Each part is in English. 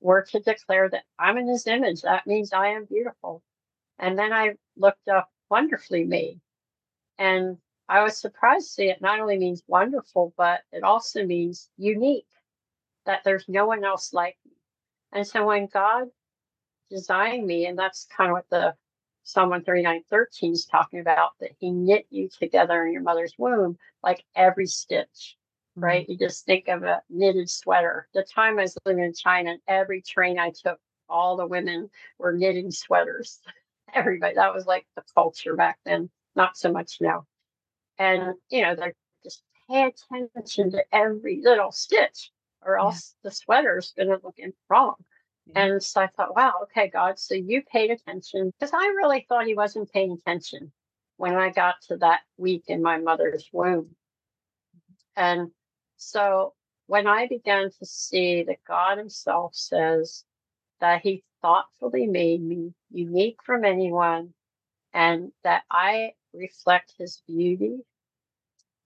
were to declare that I'm in his image. That means I am beautiful. And then I looked up wonderfully made. And I was surprised to see it not only means wonderful, but it also means unique, that there's no one else like me. And so when God designed me, and that's kind of what the Psalm 139 13 is talking about, that he knit you together in your mother's womb, like every stitch, right? You just think of a knitted sweater. The time I was living in China, every train I took, all the women were knitting sweaters. Everybody, that was like the culture back then, not so much now. And, you know, they're just pay attention to every little stitch or else yeah. the sweater's going to look wrong. And so I thought, wow, okay, God, so you paid attention because I really thought he wasn't paying attention when I got to that week in my mother's womb. And so when I began to see that God Himself says that He thoughtfully made me unique from anyone and that I reflect His beauty,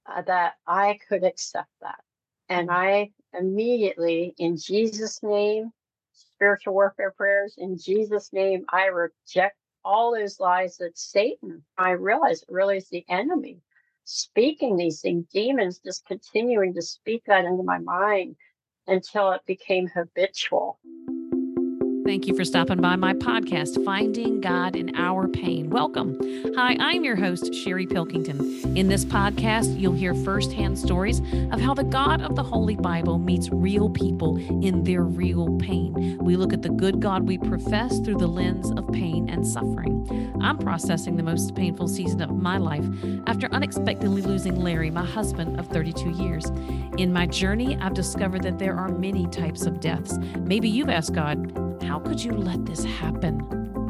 uh, that I could accept that. And mm-hmm. I immediately, in Jesus' name, spiritual warfare prayers. In Jesus' name, I reject all those lies that Satan, I realize really is the enemy speaking these things, demons just continuing to speak that into my mind until it became habitual. Thank you for stopping by my podcast, Finding God in Our Pain. Welcome. Hi, I'm your host, Sherry Pilkington. In this podcast, you'll hear firsthand stories of how the God of the Holy Bible meets real people in their real pain. We look at the good God we profess through the lens of pain and suffering. I'm processing the most painful season of my life after unexpectedly losing Larry, my husband of 32 years. In my journey, I've discovered that there are many types of deaths. Maybe you've asked God, how could you let this happen?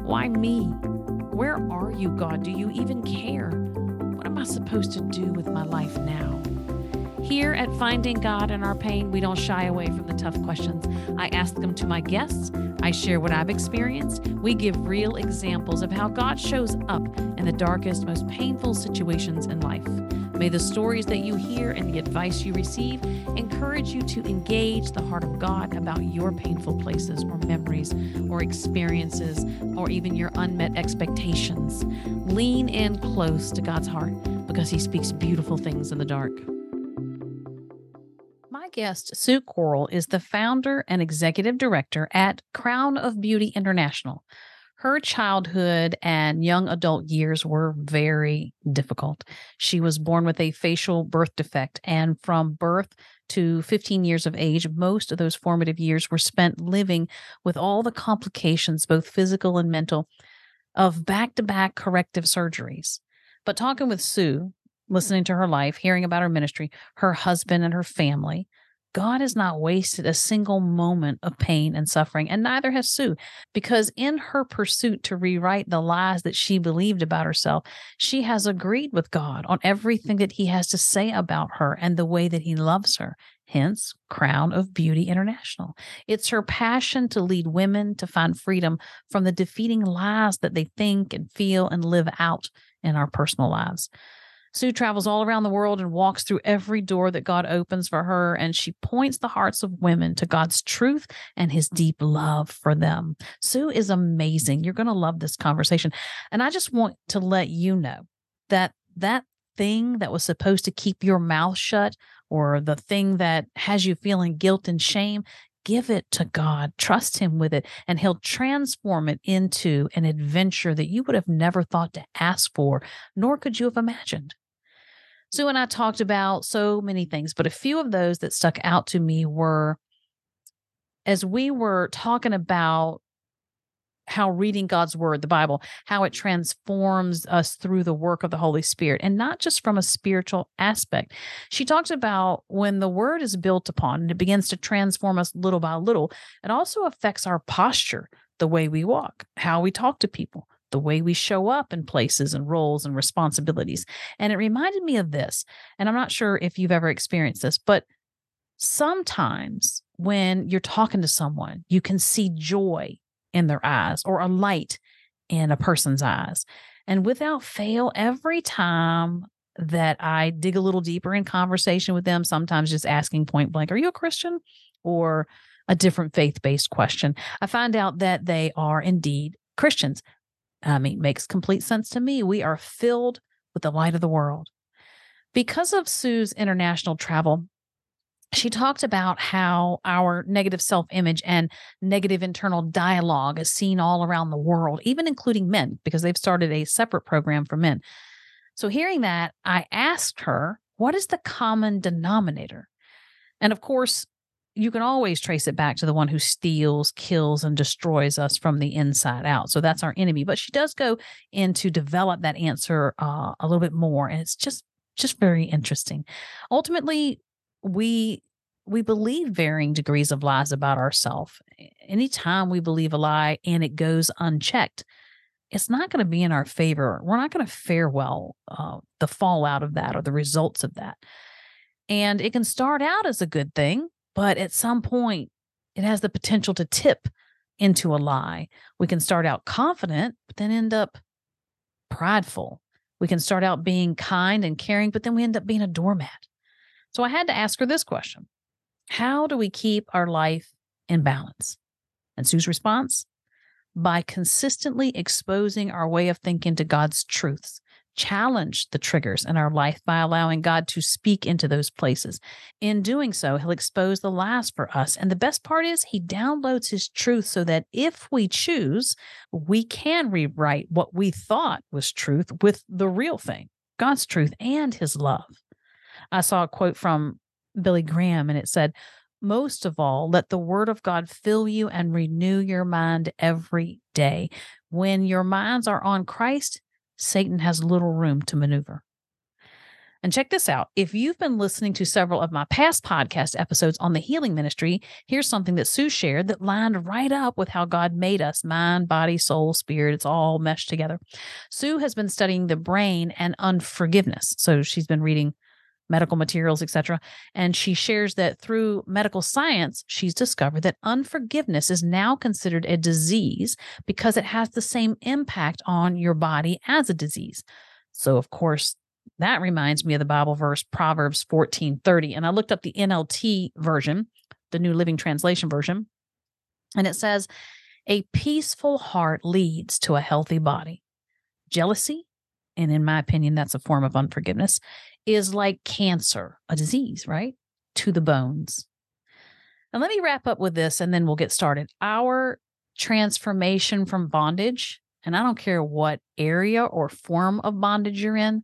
Why me? Where are you, God? Do you even care? What am I supposed to do with my life now? Here at Finding God in Our Pain, we don't shy away from the tough questions. I ask them to my guests. I share what I've experienced. We give real examples of how God shows up in the darkest, most painful situations in life. May the stories that you hear and the advice you receive encourage you to engage the heart of God about your painful places or memories or experiences or even your unmet expectations. Lean in close to God's heart because He speaks beautiful things in the dark. Guest, Sue Corl, is the founder and executive director at Crown of Beauty International her childhood and young adult years were very difficult. She was born with a facial birth defect, and from birth to 15 years of age, most of those formative years were spent living with all the complications, both physical and mental, of back to back corrective surgeries. But talking with Sue, listening to her life, hearing about her ministry, her husband, and her family, God has not wasted a single moment of pain and suffering, and neither has Sue, because in her pursuit to rewrite the lies that she believed about herself, she has agreed with God on everything that He has to say about her and the way that He loves her. Hence, Crown of Beauty International. It's her passion to lead women to find freedom from the defeating lies that they think and feel and live out in our personal lives. Sue travels all around the world and walks through every door that God opens for her, and she points the hearts of women to God's truth and his deep love for them. Sue is amazing. You're going to love this conversation. And I just want to let you know that that thing that was supposed to keep your mouth shut or the thing that has you feeling guilt and shame, give it to God, trust Him with it, and He'll transform it into an adventure that you would have never thought to ask for, nor could you have imagined. Sue and I talked about so many things, but a few of those that stuck out to me were as we were talking about how reading God's word, the Bible, how it transforms us through the work of the Holy Spirit, and not just from a spiritual aspect. She talks about when the word is built upon and it begins to transform us little by little, it also affects our posture, the way we walk, how we talk to people, the way we show up in places and roles and responsibilities. And it reminded me of this. And I'm not sure if you've ever experienced this, but sometimes when you're talking to someone, you can see joy in their eyes or a light in a person's eyes. And without fail, every time that I dig a little deeper in conversation with them, sometimes just asking point blank, Are you a Christian? Or a different faith based question. I find out that they are indeed Christians. I mean, makes complete sense to me. We are filled with the light of the world. Because of Sue's international travel, she talked about how our negative self image and negative internal dialogue is seen all around the world, even including men, because they've started a separate program for men. So, hearing that, I asked her, what is the common denominator? And of course, you can always trace it back to the one who steals, kills, and destroys us from the inside out. So that's our enemy. But she does go in to develop that answer uh, a little bit more, and it's just just very interesting. Ultimately, we we believe varying degrees of lies about ourselves. Anytime we believe a lie and it goes unchecked, it's not going to be in our favor. We're not going to fare well uh, the fallout of that or the results of that. And it can start out as a good thing, but at some point, it has the potential to tip into a lie. We can start out confident, but then end up prideful. We can start out being kind and caring, but then we end up being a doormat. So I had to ask her this question How do we keep our life in balance? And Sue's response by consistently exposing our way of thinking to God's truths challenge the triggers in our life by allowing God to speak into those places. In doing so, He'll expose the lies for us. And the best part is, He downloads His truth so that if we choose, we can rewrite what we thought was truth with the real thing God's truth and His love. I saw a quote from Billy Graham, and it said, most of all, let the word of God fill you and renew your mind every day. When your minds are on Christ, Satan has little room to maneuver. And check this out. If you've been listening to several of my past podcast episodes on the healing ministry, here's something that Sue shared that lined right up with how God made us mind, body, soul, spirit. It's all meshed together. Sue has been studying the brain and unforgiveness. So she's been reading medical materials, etc. And she shares that through medical science, she's discovered that unforgiveness is now considered a disease because it has the same impact on your body as a disease. So, of course, that reminds me of the Bible verse Proverbs 14 30. And I looked up the NLT version, the New Living Translation version, and it says, A peaceful heart leads to a healthy body. Jealousy, and in my opinion, that's a form of unforgiveness, is like cancer, a disease, right? To the bones. And let me wrap up with this and then we'll get started. Our transformation from bondage, and I don't care what area or form of bondage you're in,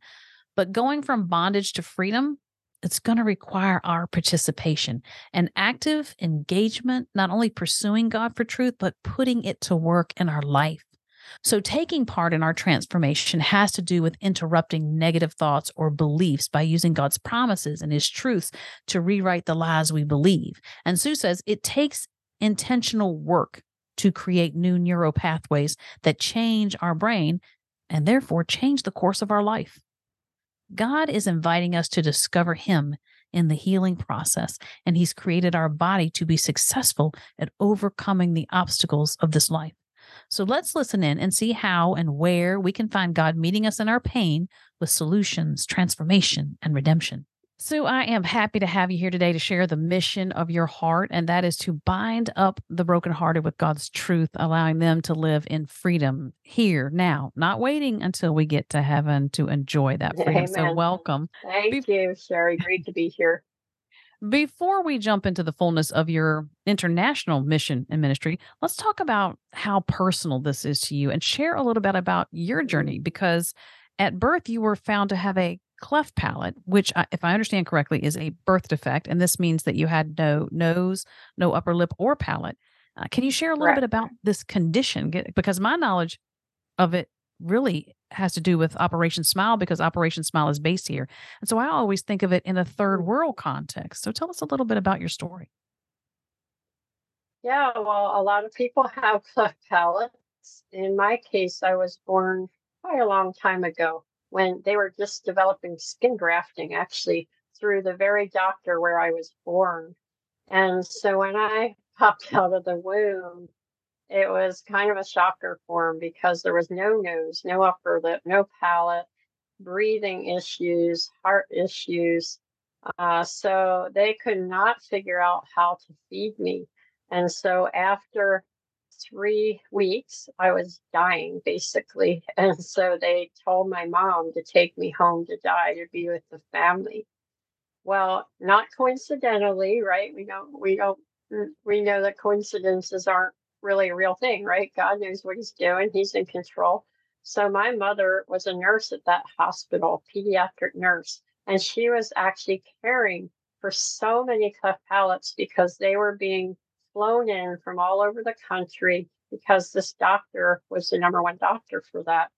but going from bondage to freedom, it's going to require our participation and active engagement, not only pursuing God for truth, but putting it to work in our life. So, taking part in our transformation has to do with interrupting negative thoughts or beliefs by using God's promises and His truths to rewrite the lies we believe. And Sue says it takes intentional work to create new neural pathways that change our brain and therefore change the course of our life. God is inviting us to discover Him in the healing process, and He's created our body to be successful at overcoming the obstacles of this life. So let's listen in and see how and where we can find God meeting us in our pain with solutions, transformation, and redemption. Sue, I am happy to have you here today to share the mission of your heart, and that is to bind up the brokenhearted with God's truth, allowing them to live in freedom here, now, not waiting until we get to heaven to enjoy that freedom. Amen. So, welcome. Thank Be- you, Sherry. Great to be here. Before we jump into the fullness of your international mission and ministry, let's talk about how personal this is to you and share a little bit about your journey because at birth you were found to have a cleft palate, which, if I understand correctly, is a birth defect. And this means that you had no nose, no upper lip, or palate. Uh, can you share a little bit about this condition? Because my knowledge of it really has to do with Operation Smile because Operation Smile is based here. And so I always think of it in a third mm-hmm. world context. So tell us a little bit about your story. Yeah, well, a lot of people have cleft palates. In my case, I was born quite a long time ago when they were just developing skin grafting, actually, through the very doctor where I was born. And so when I popped out of the womb, it was kind of a shocker for him because there was no nose, no upper lip, no palate, breathing issues, heart issues. Uh, so they could not figure out how to feed me. And so after three weeks, I was dying basically. And so they told my mom to take me home to die to be with the family. Well, not coincidentally, right? We don't, we don't, we know that coincidences aren't really a real thing, right? God knows what he's doing, he's in control. So my mother was a nurse at that hospital, pediatric nurse, and she was actually caring for so many cleft palates because they were being flown in from all over the country because this doctor was the number one doctor for that.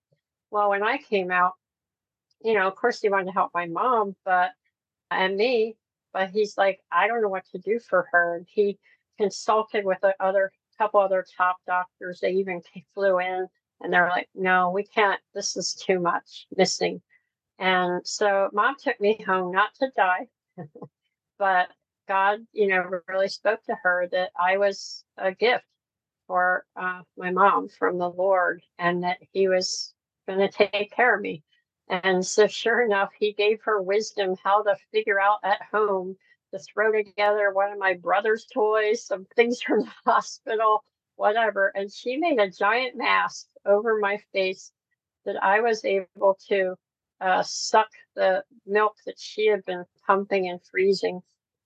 Well, when I came out, you know, of course he wanted to help my mom, but and me, but he's like, I don't know what to do for her. And he consulted with a other couple other top doctors. They even flew in and they're like, no, we can't. This is too much missing. And so mom took me home, not to die, but God, you know, really spoke to her that I was a gift for uh, my mom from the Lord and that He was going to take care of me. And so, sure enough, He gave her wisdom how to figure out at home to throw together one of my brother's toys, some things from the hospital, whatever. And she made a giant mask over my face that I was able to uh, suck the milk that she had been pumping and freezing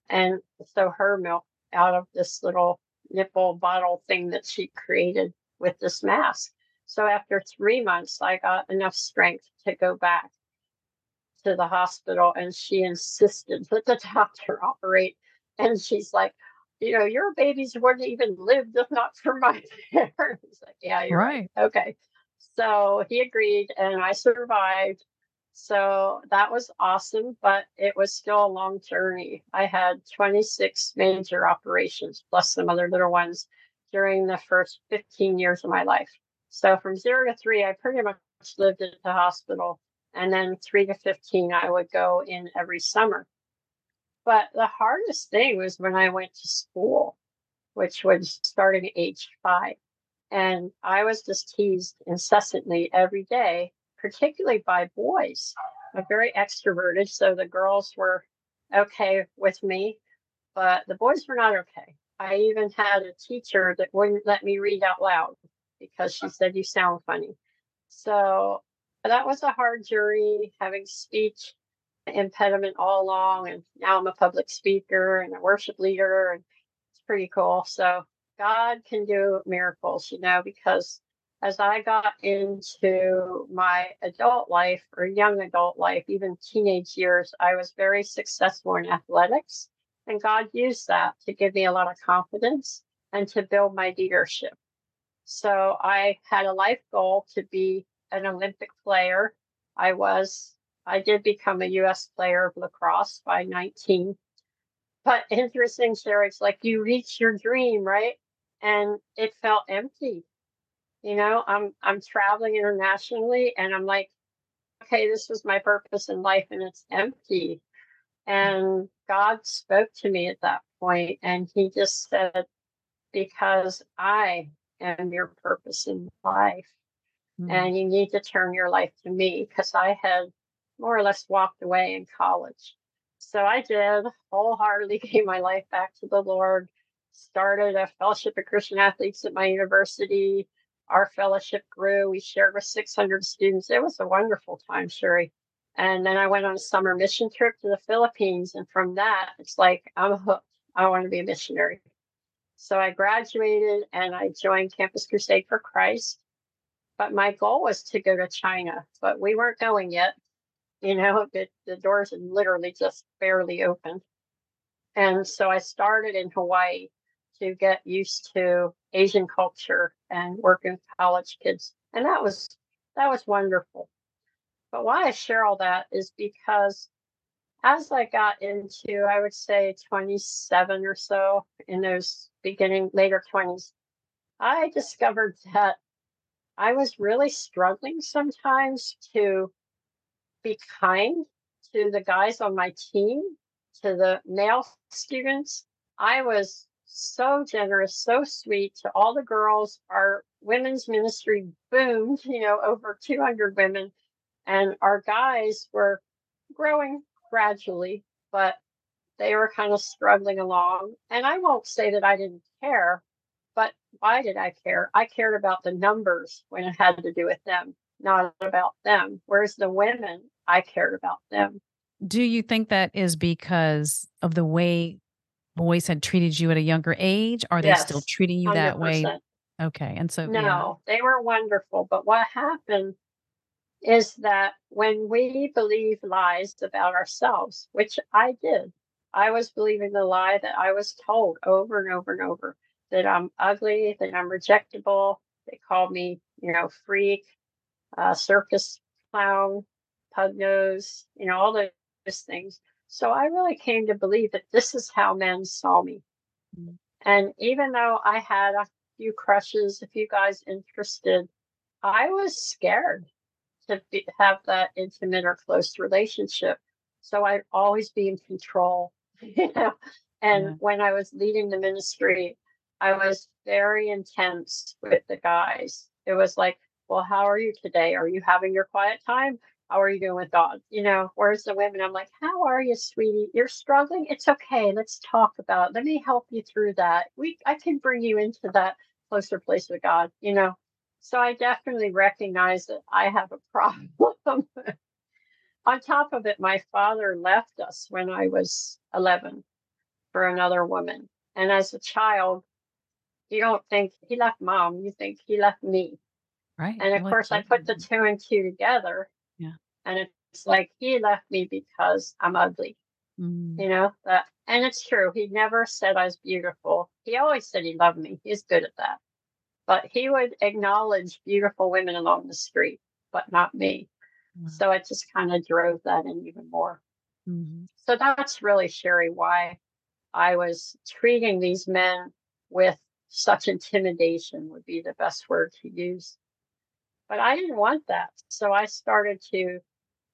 and so her milk out of this little nipple bottle thing that she created with this mask. So after three months, I got enough strength to go back to the hospital, and she insisted that the doctor operate. And she's like, you know, your babies wouldn't even live if not for my parents. like, yeah, you're right. right. Okay. So he agreed, and I survived. So that was awesome, but it was still a long journey. I had 26 major operations plus some other little ones during the first 15 years of my life. So from zero to three, I pretty much lived at the hospital. And then three to 15, I would go in every summer. But the hardest thing was when I went to school, which was starting at age five. And I was just teased incessantly every day particularly by boys. I'm very extroverted, so the girls were okay with me, but the boys were not okay. I even had a teacher that wouldn't let me read out loud because she said you sound funny. So that was a hard journey having speech impediment all along and now I'm a public speaker and a worship leader and it's pretty cool. So God can do miracles, you know, because as I got into my adult life or young adult life, even teenage years, I was very successful in athletics. And God used that to give me a lot of confidence and to build my leadership. So I had a life goal to be an Olympic player. I was, I did become a US player of lacrosse by 19. But interesting, Sherry, it's like you reach your dream, right? And it felt empty you know, I'm I'm traveling internationally and I'm like, okay, this was my purpose in life and it's empty. And God spoke to me at that point and he just said, because I am your purpose in life. Mm-hmm. And you need to turn your life to me because I had more or less walked away in college. So I did wholeheartedly gave my life back to the Lord, started a fellowship of Christian athletes at my university, our fellowship grew. We shared with 600 students. It was a wonderful time, Sherry. And then I went on a summer mission trip to the Philippines. And from that, it's like, I'm hooked. I want to be a missionary. So I graduated and I joined Campus Crusade for Christ. But my goal was to go to China, but we weren't going yet. You know, the, the doors had literally just barely opened. And so I started in Hawaii to get used to Asian culture and working with college kids. And that was that was wonderful. But why I share all that is because as I got into, I would say 27 or so in those beginning later 20s, I discovered that I was really struggling sometimes to be kind to the guys on my team, to the male students. I was so generous, so sweet to all the girls. Our women's ministry boomed, you know, over 200 women. And our guys were growing gradually, but they were kind of struggling along. And I won't say that I didn't care, why did I care? I cared about the numbers when it had to do with them, not about them. Whereas the women, I cared about them. Do you think that is because of the way boys had treated you at a younger age? Are they still treating you that way? Okay. And so, yeah. No, they were wonderful. But what happened is that when we believe lies about ourselves, which I did, I was believing the lie that I was told over and over and over that I'm ugly, that I'm rejectable. They called me, you know, freak, uh, circus clown, pug nose, you know, all those things. So I really came to believe that this is how men saw me. Mm. And even though I had a few crushes, a few guys interested, I was scared to be, have that intimate or close relationship. So I'd always be in control, you know. And Yeah. when I was leading the ministry, I was very intense with the guys. It was like, well, how are you today? Are you having your quiet time? How are you doing with God? You know, whereas the women, I'm like, how are you, sweetie? You're struggling. It's okay. Let's talk about. It. Let me help you through that. We, I can bring you into that closer place with God. You know, so I definitely recognize that I have a problem. On top of it, my father left us when I was 11 for another woman. And as a child, you don't think he left mom, you think he left me. Right. And of Well, course, I put the two and two together. Yeah. And it's like he left me because I'm ugly, Mm, you know? That, and it's true. He never said I was beautiful. He always said he loved me. He's good at that. But he would acknowledge beautiful women along the street, but not me. wow. So it just kind of drove that in even more. Mhm. So that's really, Sherry, why I was treating these men with such intimidation, would be the best word to use. But I didn't want that. So I started to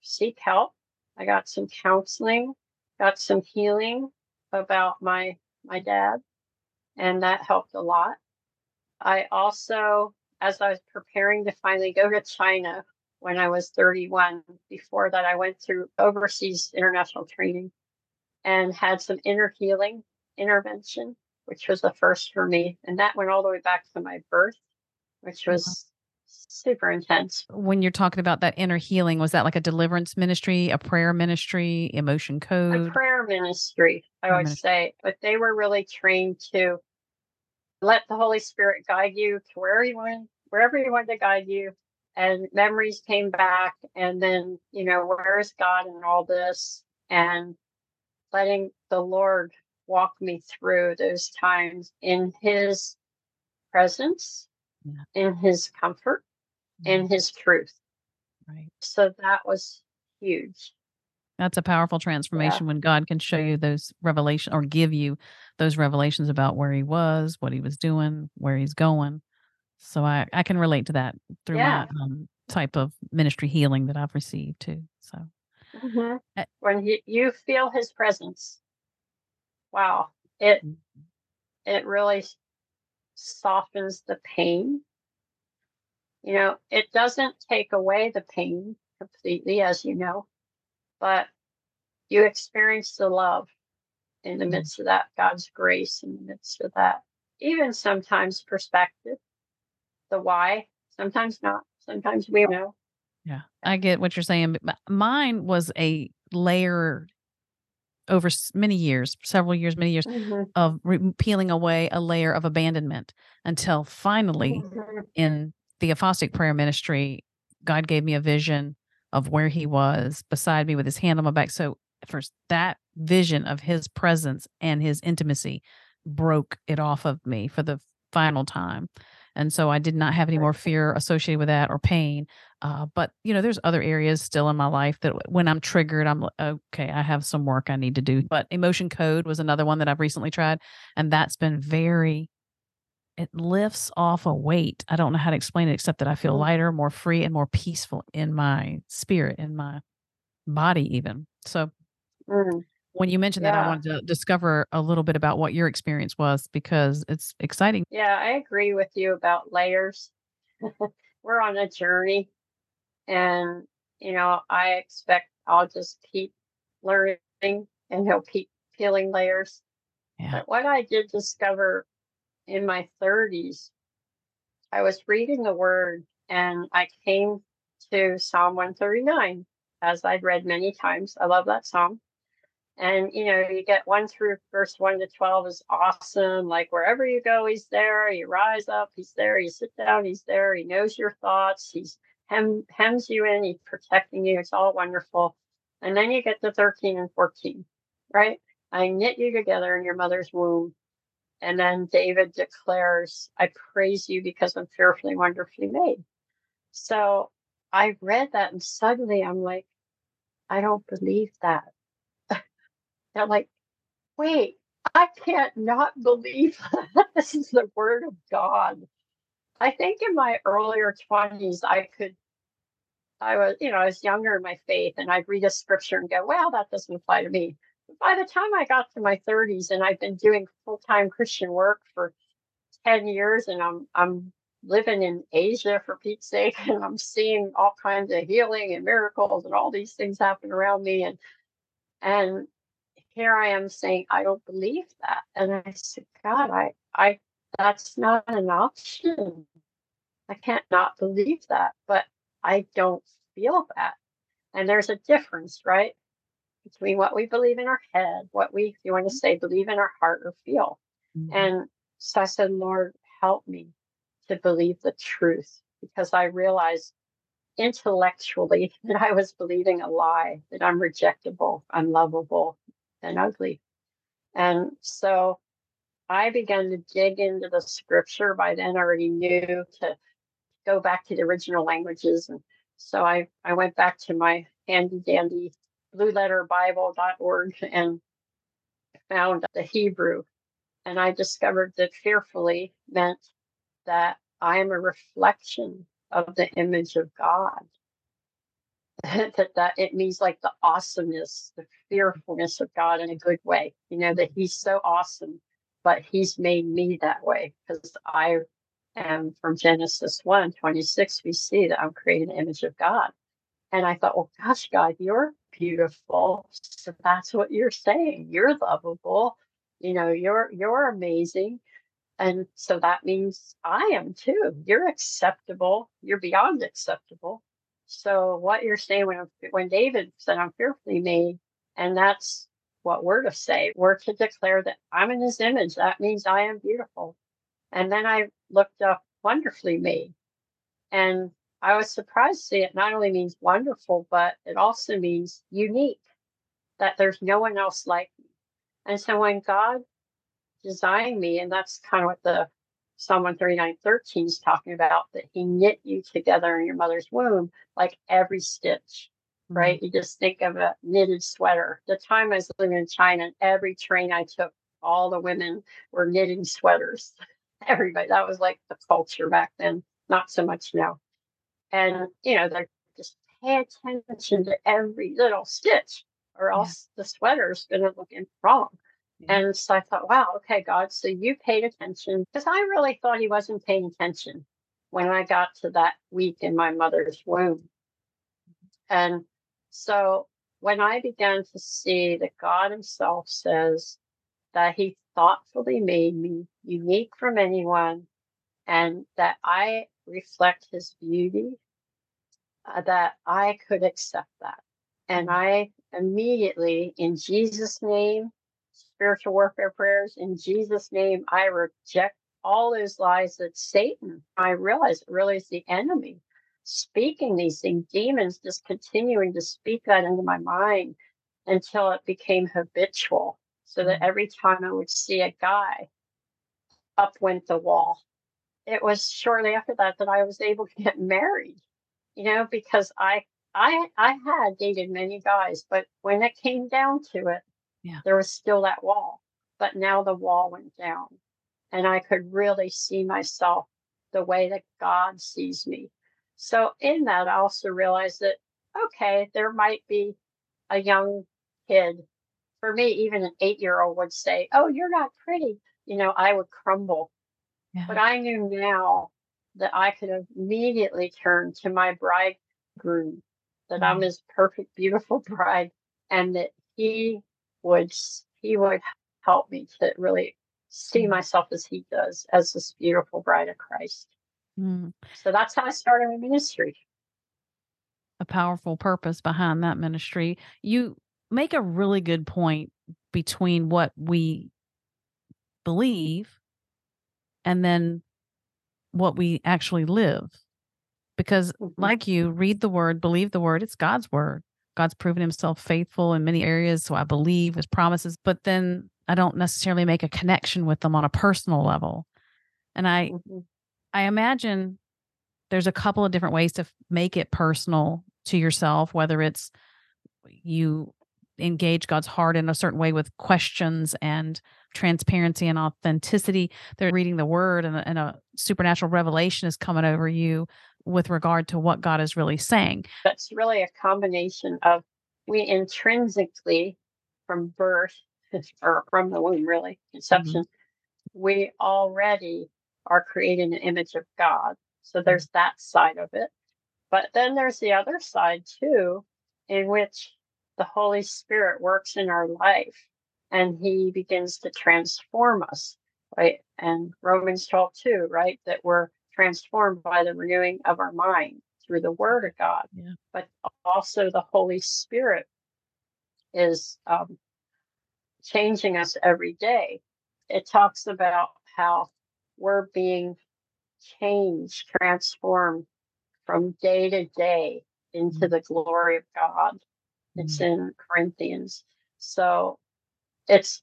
seek help. I got some counseling, got some healing about my my dad, and that helped a lot. I also, as I was preparing to finally go to China when I was 31, before that, I went through overseas international training and had some inner healing intervention, which was the first for me. And that went all the way back to my birth, which Wow. was super intense. When you're talking about that inner healing, was that like a deliverance ministry, a prayer ministry, emotion code? A prayer ministry, I Prayer ministry. say, but they were really trained to let the Holy Spirit guide you to where you want, wherever you want to guide you. And memories came back, and then you know where is God in all this, and letting the Lord walk me through those times in His presence, Yeah. in His comfort, in Mm, His truth. Right. So that was huge. That's a powerful Yeah. transformation when God can show you those revelation or give you those revelations about where he was, what he was doing, where he's going. So I, I can relate to that through Yeah. my um, type of ministry healing that I've received too. So hmm uh, When he, you feel His presence, wow, it mm, it really softens the pain. You know, it doesn't take away the pain completely, as you know, but you experience the love in the mm, midst of that, God's grace in the midst of that. Even sometimes perspective, the why, sometimes not, sometimes we know. yeah, I get what you're saying. But mine was a layer over many years, several years, many years hmm of re- peeling away a layer of abandonment until finally hmm in the apostolic prayer ministry, God gave me a vision of where he was beside me with his hand on my back. So first that vision of his presence and his intimacy broke it off of me for the final time. And so I did not have any more fear associated with that or pain. Uh, but you know, there's other areas still in my life that when I'm triggered, I'm okay, I have some work I need to do. But emotion code was another one that I've recently tried, and that's been very it lifts off a weight. I don't know how to explain it except that I feel Mm, lighter, more free, and more peaceful in my spirit, in my body, even. So mm, when you mentioned that, I wanted to discover a little bit about what your experience was because it's exciting. Yeah, I agree with you about layers. We're on a journey, and you know, I expect I'll just keep learning, and he'll keep peeling layers. Yeah. But what I did discover in my 30s, I was reading the word and I came to Psalm 139, as I'd read many times. I love that psalm. And you know, you get one through verse one to twelve is awesome. Like wherever you go, he's there. You rise up, he's there. You sit down, he's there. He knows your thoughts. He's hem hems you in. He's protecting you. It's all wonderful. And then you get to thirteen and fourteen, right? I knit you together in your mother's womb. And then David declares, I praise you because I'm fearfully, wonderfully made. So I read that and suddenly I'm like, I don't believe that. They're like, wait, I can't not believe this is the word of God. I think in my earlier 20s, I could, I was, you know, I was younger in my faith and I'd read a scripture and go, well, that doesn't apply to me. But by the time I got to my 30s and I've been doing full time Christian work for 10 years and I'm, I'm living in Asia for Pete's sake and I'm seeing all kinds of healing and miracles and all these things happen around me. And, and here I am saying, I don't believe that. And I said, God, I, I, that's not an option. I can't not believe that, but I don't feel that. And there's a difference, right? Between what we believe in our head, what we, if you want to say, believe in our heart or feel. Mm-hmm. And so I said, Lord, help me to believe the truth because I realized intellectually that I was believing a lie, that I'm rejectable, unlovable, and ugly. And so I began to dig into the scripture. By then, I already knew to go back to the original languages. And so I, I went back to my handy dandy blueletterbible.org and found the Hebrew. And I discovered that fearfully meant that I am a reflection of the image of God. that that it means like the awesomeness, the fearfulness of God in a good way. You know that He's so awesome, but He's made me that way because I am from Genesis 1, 26, we see that I'm created in the image of God. And I thought, well, gosh, God, you're beautiful. So that's what you're saying. You're lovable. You know, you're you're amazing. And so that means I am too. You're acceptable. You're beyond acceptable. So what you're saying when when David said I'm fearfully made, and that's what we're to say. We're to declare that I'm in his image. That means I am beautiful. And then I looked up wonderfully made. And I was surprised to see it not only means wonderful, but it also means unique, that there's no one else like me. And so when God designed me, and that's kind of what the Psalm 139 13 is talking about, that he knit you together in your mother's womb, like every stitch, mm-hmm. right? You just think of a knitted sweater. The time I was living in China, every train I took, all the women were knitting sweaters. Everybody, that was like the culture back then, not so much now. And, you know, they're just pay attention to every little stitch, or else yeah. the sweater's going to look wrong. And so I thought, wow, okay, God, so you paid attention because I really thought he wasn't paying attention when I got to that week in my mother's womb. And so when I began to see that God Himself says that He thoughtfully made me unique from anyone and that I reflect His beauty, uh, that I could accept that. And mm-hmm. I immediately, in Jesus' name, spiritual warfare prayers. In Jesus' name, I reject all those lies that Satan, I realize it really is the enemy speaking these things, demons just continuing to speak that into my mind until it became habitual. So that mm. every time I would see a guy, up went the wall. It was shortly after that that I was able to get married, you know, because I I I had dated many guys, but when it came down to it, yeah. There was still that wall, but now the wall went down and I could really see myself the way that God sees me. So in that, I also realized that, okay, there might be a young kid. For me, even an eight year old would say, Oh, you're not pretty. You know, I would crumble. Yeah. But I knew now that I could immediately turn to my bridegroom, that mm-hmm. I'm his perfect, beautiful bride, and that he would he would help me to really see Mm. myself as he does, as this beautiful bride of Christ. Mm. So that's how I started my ministry. A powerful purpose behind that ministry. You make a really good point between what we believe and then what we actually live. Because, Mhm. like you, read the word, believe the word, it's God's word. God's proven himself faithful in many areas. So I believe his promises, but then I don't necessarily make a connection with them on a personal level. And I, Mhm. I imagine there's a couple of different ways to make it personal to yourself, whether it's you engage God's heart in a certain way with questions and transparency and authenticity. They're reading the word and, and a supernatural revelation is coming over you with regard to what God is really saying. That's really a combination of we intrinsically, from birth or from the womb, really, mm-hmm. conception, we already are creating an image of God. So mm-hmm. there's that side of it. But then there's the other side too, in which the Holy Spirit works in our life and he begins to transform us, right? And Romans 12 too, right? That we're transformed by the renewing of our mind through the word of God. Yeah. But also the Holy Spirit is um, changing us every day. It talks about how we're being changed, transformed from day to day into the glory of God. It's in Corinthians. So it's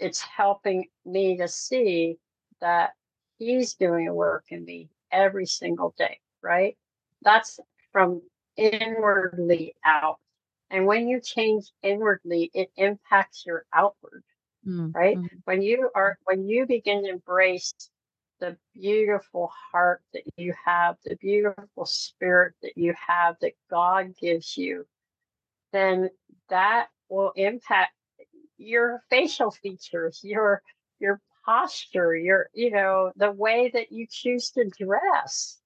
it's helping me to see that he's doing a work in me every single day, right? That's from inwardly out. And when you change inwardly, it impacts your outward Mm, right? mm, When you are when you begin to embrace the beautiful heart that you have, the beautiful spirit that you have that God gives you, then that will impact your facial features, your your posture, your you know, the way that you choose to dress,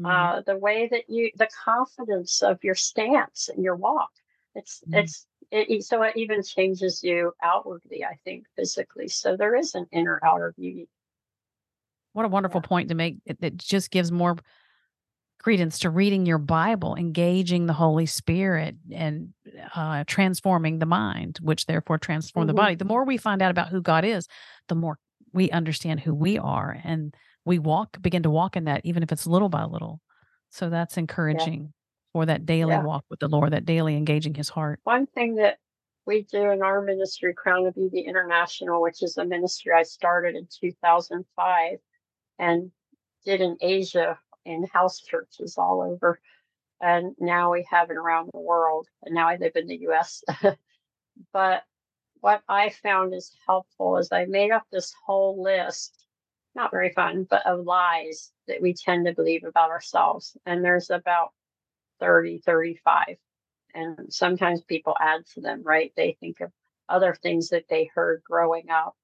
mhm. uh, the way that you the confidence of your stance and your walk. It's Mm. it's it, so it even changes you outwardly, I think, physically. So there is an inner outer beauty. What a wonderful point to make. It, it just gives more credence to reading your Bible, engaging the Holy Spirit, and uh, transforming the mind, which therefore transform the Mhm. body. The more we find out about who God is, the more we understand who we are, and we walk, begin to walk in that, even if it's little by little. So that's encouraging for that daily Yeah. walk with the Lord, that daily engaging His heart. One thing that we do in our ministry, Crown of Beauty International, which is a ministry I started in 2005 and did in Asia in house churches all over. And now we have it around the world. And now I live in the US. but what I found is helpful is I made up this whole list, not very fun, but of lies that we tend to believe about ourselves. And there's about 30, 35. And sometimes people add to them, right? They think of other things that they heard growing up.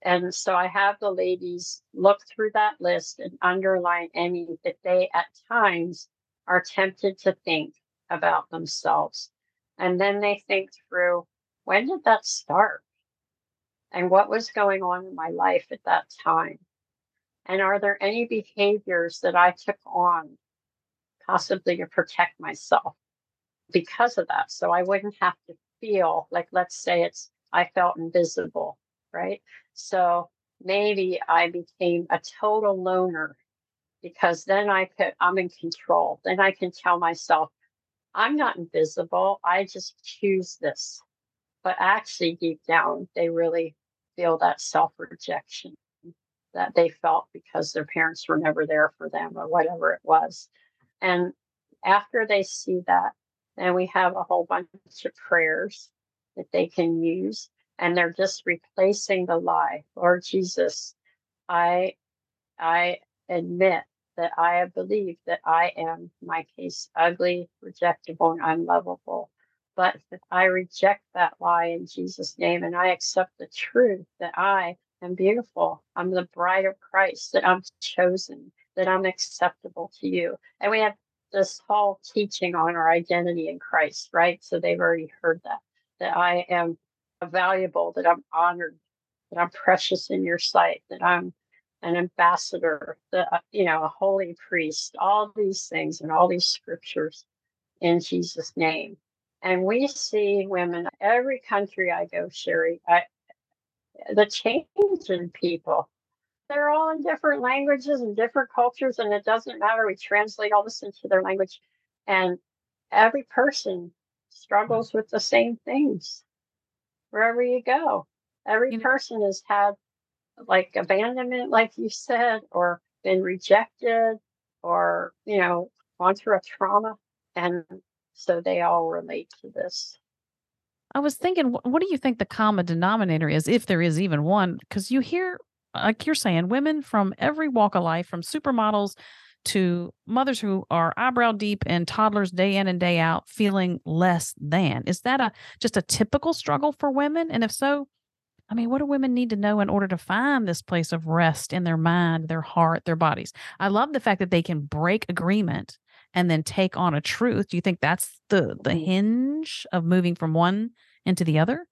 And so I have the ladies look through that list and underline any that they at times are tempted to think about themselves. And then they think through when did that start? And what was going on in my life at that time? And are there any behaviors that I took on possibly to protect myself because of that? So I wouldn't have to feel like, let's say it's, I felt invisible, right? So maybe I became a total loner because then I could, I'm in control. Then I can tell myself, I'm not invisible. I just choose this. But actually, deep down, they really feel that self rejection that they felt because their parents were never there for them or whatever it was. And after they see that, then we have a whole bunch of prayers that they can use. And they're just replacing the lie. Lord Jesus, I I admit that I have believed that I am my case ugly, rejectable, and unlovable. But I reject that lie in Jesus' name and I accept the truth that I am beautiful. I'm the bride of Christ, that I'm chosen, that I'm acceptable to you. And we have this whole teaching on our identity in Christ, right? So they've already heard that, that I am valuable, that I'm honored, that I'm precious in your sight, that I'm an ambassador, that, you know, a holy priest, all these things and all these scriptures in Jesus' name. And we see women every country I go, Sherry, I, the change in people. They're all in different languages and different cultures, and it doesn't matter. We translate all this into their language, and every person mm. struggles with the same things wherever you go. Every you know, person has had like abandonment, like you said, or been rejected, or, you know, gone through a trauma. And so they all relate to this. I was thinking, what do you think the common denominator is, if there is even one? Because you hear, like you're saying, women from every walk of life, from supermodels to mothers who are eyebrow deep and toddlers day in and day out feeling less than. Is that a just a typical struggle for women? And if so, I mean, what do women need to know in order to find this place of rest in their mind, their heart, their bodies? I love the fact that they can break agreement and then take on a truth. Do you think that's the the mm-hmm. hinge of moving from one into the other?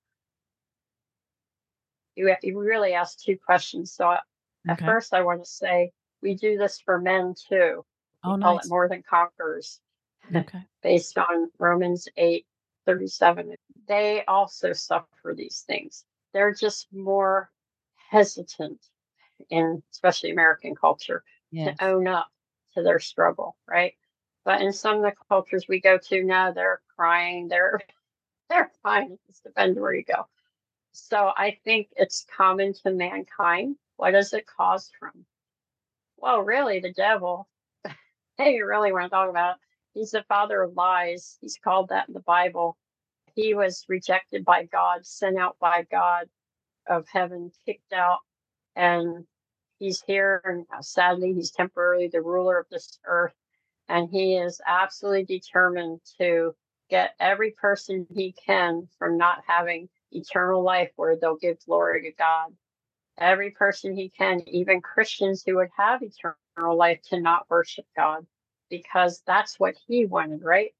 You, you really asked two questions. So okay. at first, I want to say we do this for men too. We oh, call nice. it more than conquerors. Okay. based on Romans 8 37. They also suffer these things. They're just more hesitant in especially American culture yes. to own up to their struggle, right? But in some of the cultures we go to now, they're crying, they're they're fine. It just depends where you go. So I think it's common to mankind. What does it cause from? well, really, the devil, hey, you really want to talk about, he's the father of lies. He's called that in the Bible. He was rejected by God, sent out by God of heaven, kicked out, and he's here. And sadly, he's temporarily the ruler of this earth. And he is absolutely determined to get every person he can from not having eternal life where they'll give glory to God every person he can, even Christians who would have eternal life, to not worship God because that's what he wanted, right?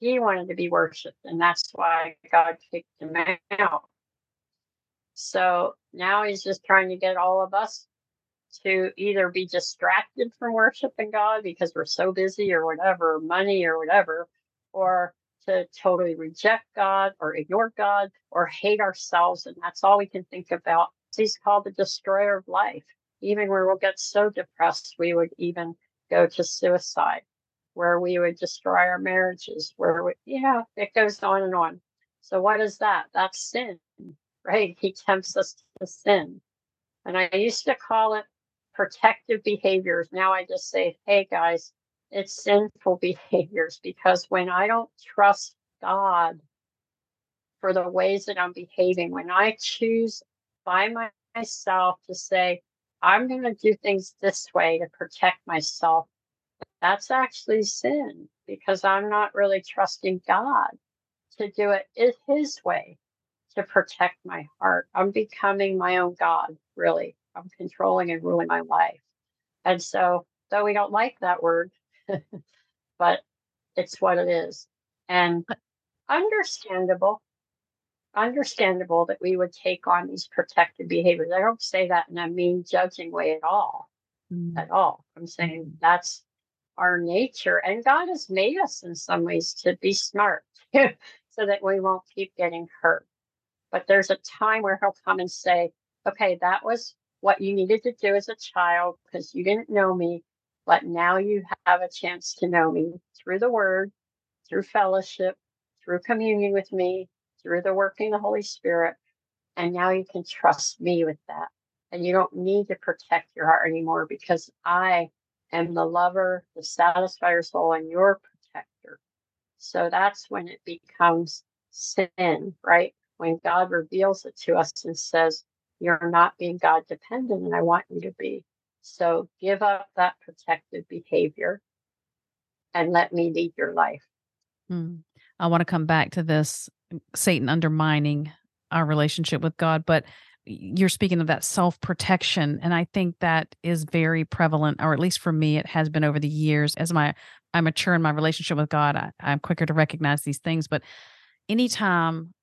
He wanted to be worshiped, and that's why God kicked him out. So now he's just trying to get all of us to either be distracted from worshiping God because we're so busy or whatever, money or whatever, or to totally reject God or ignore God or hate ourselves. And that's all we can think about He's called the destroyer of life. Even where we'll get so depressed, we would even go to suicide, where we would destroy our marriages, where we, yeah, it goes on and on. So, what is that? That's sin, right? He tempts us to sin. And I used to call it protective behaviors. Now I just say, hey guys, it's sinful behaviors because when I don't trust God for the ways that I'm behaving, when I choose by myself to say, I'm going to do things this way to protect myself, that's actually sin because I'm not really trusting God to do it His way to protect my heart. I'm becoming my own God, really. I'm controlling and ruling my life. And so, though we don't like that word, but it's what it is. And understandable understandable that we would take on these protective behaviors. I don't say that in a mean, judging way at all. Mm. At all. I'm saying that's our nature. And God has made us in some ways to be smart so that we won't keep getting hurt. But there's a time where He'll come and say, okay, that was what you needed to do as a child because you didn't know me. But now you have a chance to know me through the word, through fellowship, through communion with me, through the working of the Holy Spirit. And now you can trust me with that. And you don't need to protect your heart anymore because I am the lover, the satisfier soul, and your protector. So that's when it becomes sin, right? When God reveals it to us and says, You're not being God dependent, and I want you to be. So give up that protective behavior and let me lead your life. Hmm. I want to come back to this Satan undermining our relationship with God, but you're speaking of that self protection and i think that is very prevalent or at least for me it has been over the years as my i mature in my relationship with god I, i'm quicker to recognize these things but anytime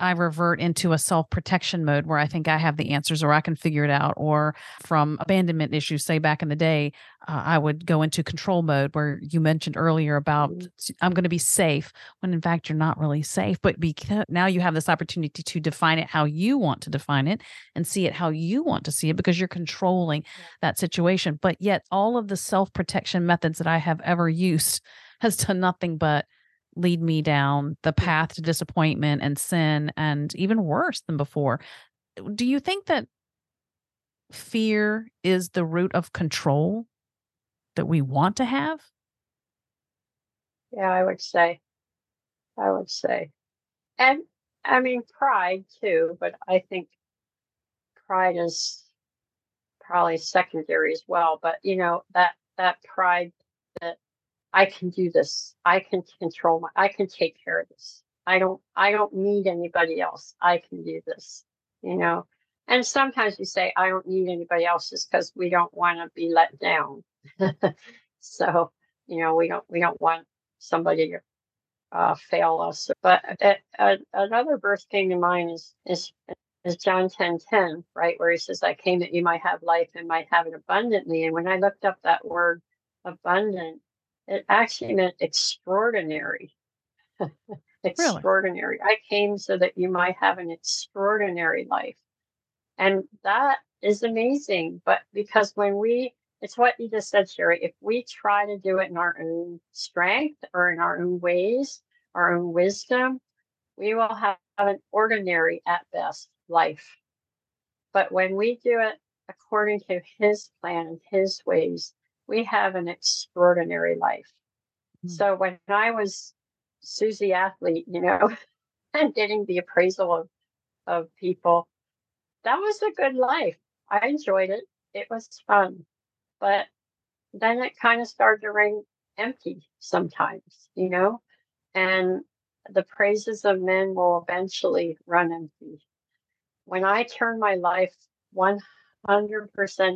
I revert into a self protection mode where I think I have the answers or I can figure it out. Or from abandonment issues, say back in the day, uh, I would go into control mode where you mentioned earlier about mm-hmm. I'm going to be safe when in fact you're not really safe. But because now you have this opportunity to define it how you want to define it and see it how you want to see it because you're controlling that situation. But yet, all of the self protection methods that I have ever used has done nothing but lead me down the path to disappointment and sin and even worse than before. Do you think that fear is the root of control that we want to have? Yeah, I would say. I would say. And I mean, pride too, but I think pride is probably secondary as well. But, you know, that, that pride I can do this. I can control my I can take care of this. I don't I don't need anybody else. I can do this. You know. And sometimes we say I don't need anybody else just because we don't want to be let down. so, you know, we don't we don't want somebody to uh, fail us. But uh, another verse came to mind is is is John 10 10, right? Where he says, I came that you might have life and might have it abundantly. And when I looked up that word abundant, it actually meant extraordinary. extraordinary. Really? I came so that you might have an extraordinary life. And that is amazing. But because when we, it's what you just said, Sherry, if we try to do it in our own strength or in our own ways, our own wisdom, we will have an ordinary at best life. But when we do it according to his plan and his ways, we have an extraordinary life. Mm-hmm. So when I was Susie athlete, you know, and getting the appraisal of, of people, that was a good life. I enjoyed it. It was fun. But then it kind of started to ring empty sometimes, you know, and the praises of men will eventually run empty. When I turn my life 100%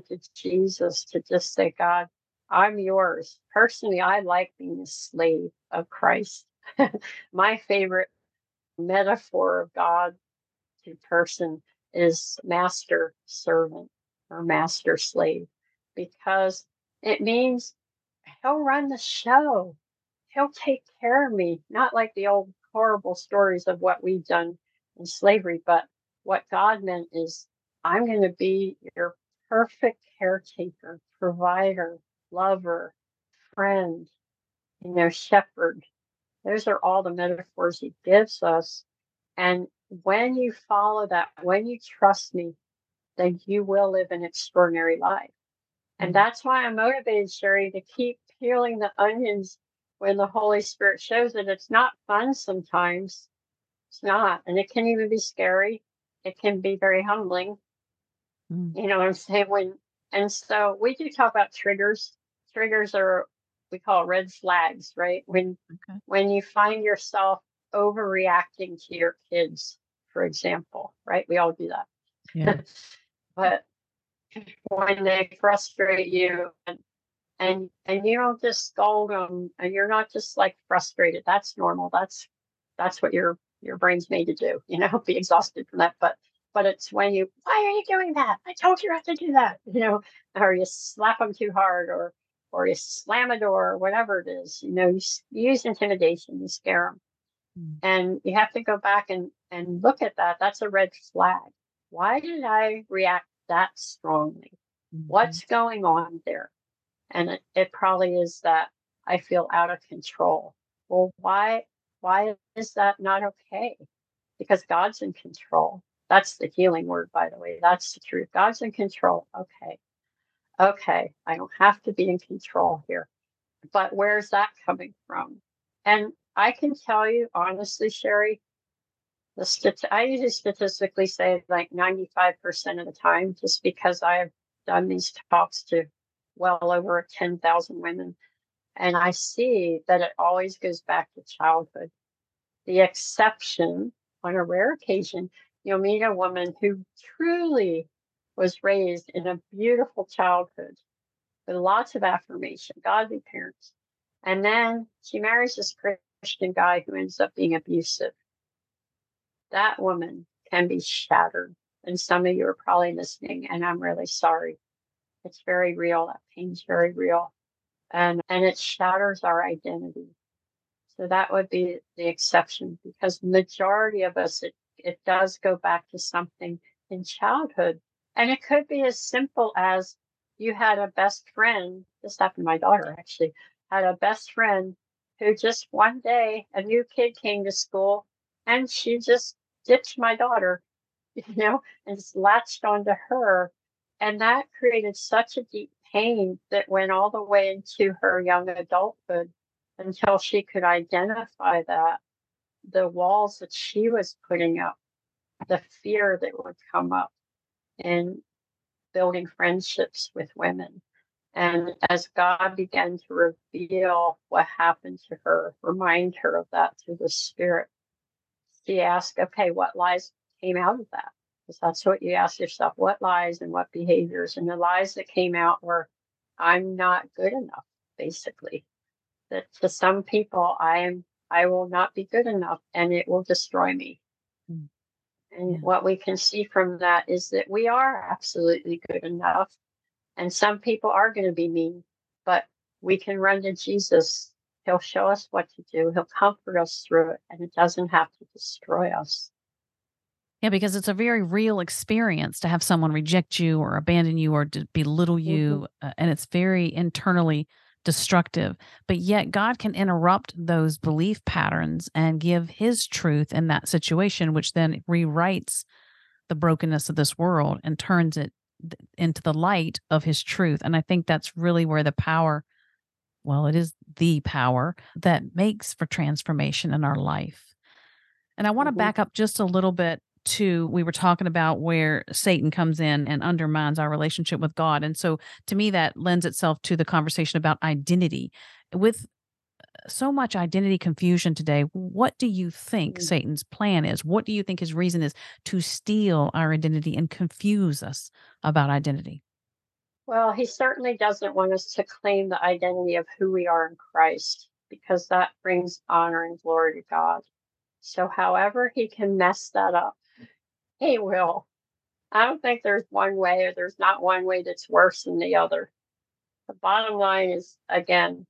to Jesus to just say, God, I'm yours. Personally, I like being a slave of Christ. My favorite metaphor of God to person is master servant or master slave because it means he'll run the show. He'll take care of me, not like the old horrible stories of what we've done in slavery, but what God meant is I'm going to be your perfect caretaker, provider, lover, friend, you know, shepherd. Those are all the metaphors he gives us. And when you follow that, when you trust me, then you will live an extraordinary life. And mm-hmm. that's why I'm motivated, Sherry, to keep peeling the onions when the Holy Spirit shows it. It's not fun sometimes. It's not. And it can even be scary. It can be very humbling. Mm. You know what I'm saying? When and so we do talk about triggers triggers are we call red flags, right? When okay. when you find yourself overreacting to your kids, for example, right? We all do that. Yeah. but when they frustrate you and and and you don't just scold them and you're not just like frustrated that's normal that's that's what your your brain's made to do you know be exhausted from that but but it's when you why are you doing that i told you not to do that you know or you slap them too hard or or you slam a door or whatever it is. You know, you, you use intimidation, you scare them. Mm. And you have to go back and, and look at that. That's a red flag. Why did I react that strongly? Mm-hmm. What's going on there? And it, it probably is that I feel out of control. Well, why why is that not okay? Because God's in control. That's the healing word, by the way. That's the truth. God's in control. Okay okay, I don't have to be in control here. But where's that coming from? And I can tell you honestly, Sherry, the stat- I usually statistically say like 95% of the time, just because I've done these talks to well over 10,000 women. And I see that it always goes back to childhood. The exception, on a rare occasion, you'll meet a woman who truly was raised in a beautiful childhood with lots of affirmation, godly parents. And then she marries this Christian guy who ends up being abusive. that woman can be shattered. And some of you are probably listening, and I'm really sorry. It's very real. That pain's very real. And and it shatters our identity. So that would be the exception because majority of us it, it does go back to something in childhood. And it could be as simple as you had a best friend. This happened to my daughter actually, had a best friend who just one day a new kid came to school and she just ditched my daughter, you know, and just latched onto her. And that created such a deep pain that went all the way into her young adulthood until she could identify that the walls that she was putting up, the fear that would come up in building friendships with women. And as God began to reveal what happened to her, remind her of that through the Spirit, she asked, okay, what lies came out of that? Because that's what you ask yourself what lies and what behaviors. And the lies that came out were, I'm not good enough, basically. That to some people, I am, I will not be good enough and it will destroy me. Hmm. And yeah. what we can see from that is that we are absolutely good enough. And some people are going to be mean, but we can run to Jesus. He'll show us what to do. He'll comfort us through it, and it doesn't have to destroy us. Yeah, because it's a very real experience to have someone reject you or abandon you or to belittle you. Mm-hmm. Uh, and it's very internally destructive. But yet, God can interrupt those belief patterns and give His truth in that situation, which then rewrites the brokenness of this world and turns it into the light of His truth. And I think that's really where the power, well, it is the power that makes for transformation in our life. And I want to mm-hmm. back up just a little bit to we were talking about where Satan comes in and undermines our relationship with God. And so to me that lends itself to the conversation about identity. With uh, so much identity confusion today, what do you think mm-hmm. Satan's plan is? What do you think his reason is to steal our identity and confuse us about identity? Well, he certainly doesn't want us to claim the identity of who we are in Christ because that brings honor and glory to God. So, however, he can mess that up he will. I don't think there's one way or there's not one way that's worse than the other. The bottom line is, again,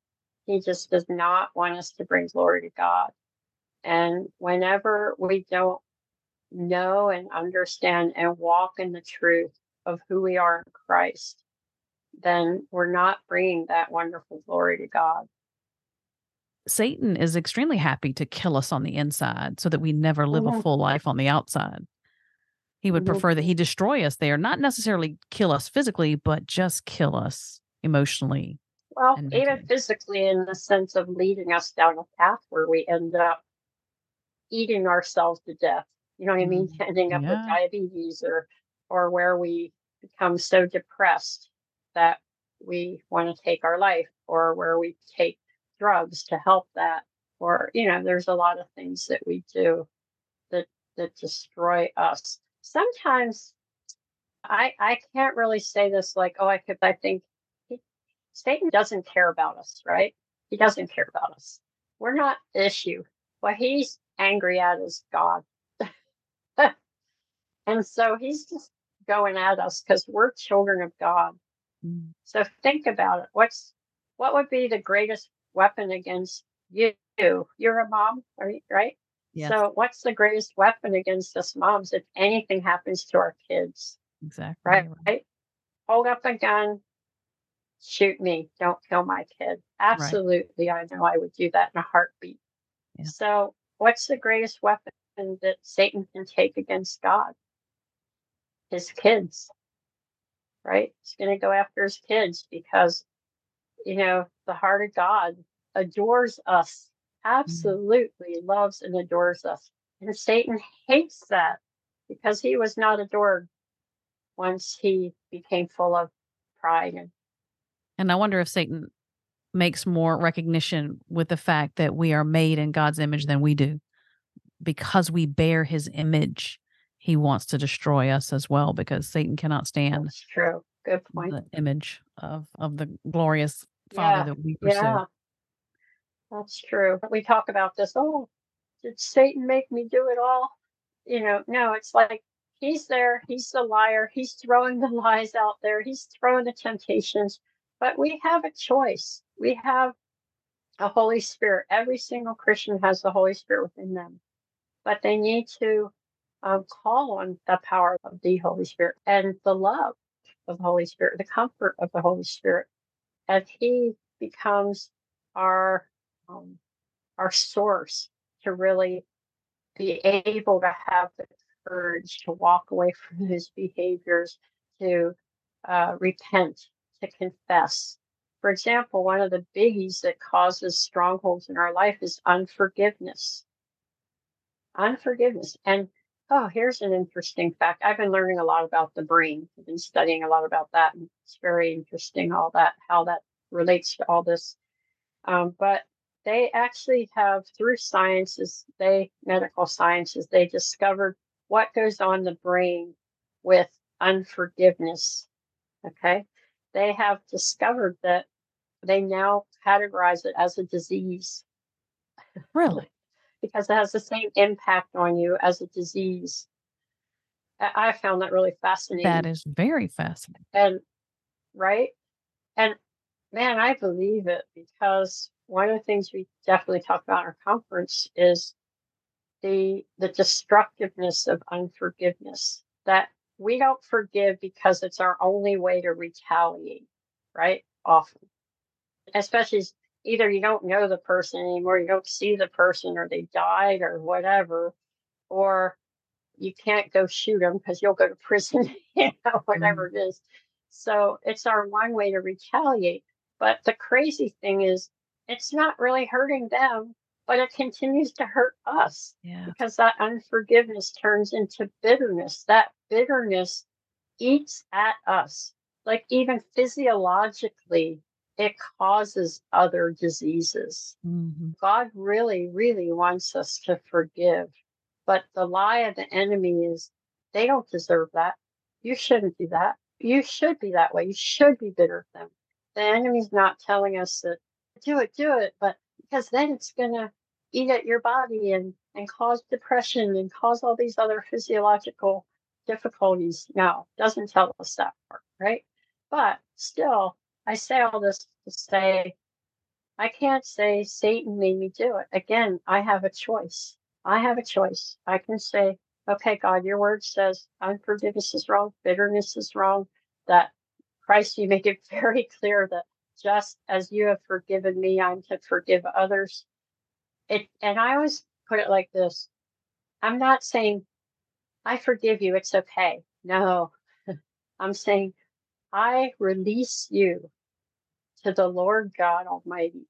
he just does not want us to bring glory to God. And whenever we don't know and understand and walk in the truth of who we are in Christ, then we're not bringing that wonderful glory to God. Satan is extremely happy to kill us on the inside so that we never live mm-hmm. a full life on the outside. He would mm-hmm. prefer that he destroy us there, not necessarily kill us physically, but just kill us emotionally. Well, even physically, in the sense of leading us down a path where we end up eating ourselves to death. You know what I mean? Mm, Ending up yeah. with diabetes or or where we become so depressed that we want to take our life or where we take drugs to help that or you know there's a lot of things that we do that that destroy us sometimes I I can't really say this like, oh, I could I think he, Satan doesn't care about us, right? He doesn't care about us. We're not the issue. What he's angry at is God. and so he's just going at us because we're children of God. Mm. So think about it. What's what would be the greatest weapon against you? You're a mom, right? Yes. So, what's the greatest weapon against us moms if anything happens to our kids? Exactly. Right? right? Hold up a gun, shoot me, don't kill my kid. Absolutely. Right. I know I would do that in a heartbeat. Yeah. So, what's the greatest weapon that Satan can take against God? His kids. Right? He's going to go after his kids because, you know, the heart of God adores us. Mm-hmm. absolutely loves and adores us. And Satan hates that because he was not adored once he became full of pride and and I wonder if Satan makes more recognition with the fact that we are made in God's image than we do. Because we bear his image, he wants to destroy us as well because Satan cannot stand That's true. Good point. The image of of the glorious Father yeah. that we pursue. Yeah. That's true. We talk about this. Oh, did Satan make me do it all? you know, no, it's like he's there, he's the liar, he's throwing the lies out there, he's throwing the temptations, but we have a choice. We have a Holy Spirit. Every single Christian has the Holy Spirit within them, but they need to um, call on the power of the Holy Spirit and the love of the Holy Spirit, the comfort of the Holy Spirit, as He becomes our um, our source to really be able to have the courage to walk away from his behaviors, to uh, repent, to confess. For example, one of the biggies that causes strongholds in our life is unforgiveness. Unforgiveness. And oh, here's an interesting fact. I've been learning a lot about the brain. I've been studying a lot about that. And it's very interesting, all that, how that relates to all this. Um, but they actually have through sciences they medical sciences they discovered what goes on the brain with unforgiveness okay? They have discovered that they now categorize it as a disease. Really? Because it has the same impact on you as a disease. I found that really fascinating. That is very fascinating. And right? And man i believe it because one of the things we definitely talk about in our conference is the the destructiveness of unforgiveness that we don't forgive because it's our only way to retaliate right often. Especially either you don't know the person anymore you don't see the person or they died or whatever or you can't go shoot them because you'll go to prison you know whatever mm-hmm. it is. So it's our one way to retaliate. But the crazy thing is it's not really hurting them, but it continues to hurt us yeah. because that unforgiveness turns into bitterness. That bitterness eats at us. Like even physiologically, it causes other diseases. Mm-hmm. God really, really wants us to forgive. But the lie of the enemy is they don't deserve that. You shouldn't do that. You should be that way. You should be bitter at them. The enemy's not telling us that do it, do it. But because then it's going to eat at your body and, and cause depression and cause all these other physiological difficulties. No, doesn't tell us that part, right? But still, I say all this to say, I can't say Satan made me do it. Again, I have a choice. I have a choice. I can say, okay, God, your word says unforgiveness is wrong, bitterness is wrong, that Christ, you make it very clear that just as you have forgiven me, I'm to forgive others. It and I always put it like this. I'm not saying I forgive you, it's okay. No. I'm saying I release you to the Lord God Almighty,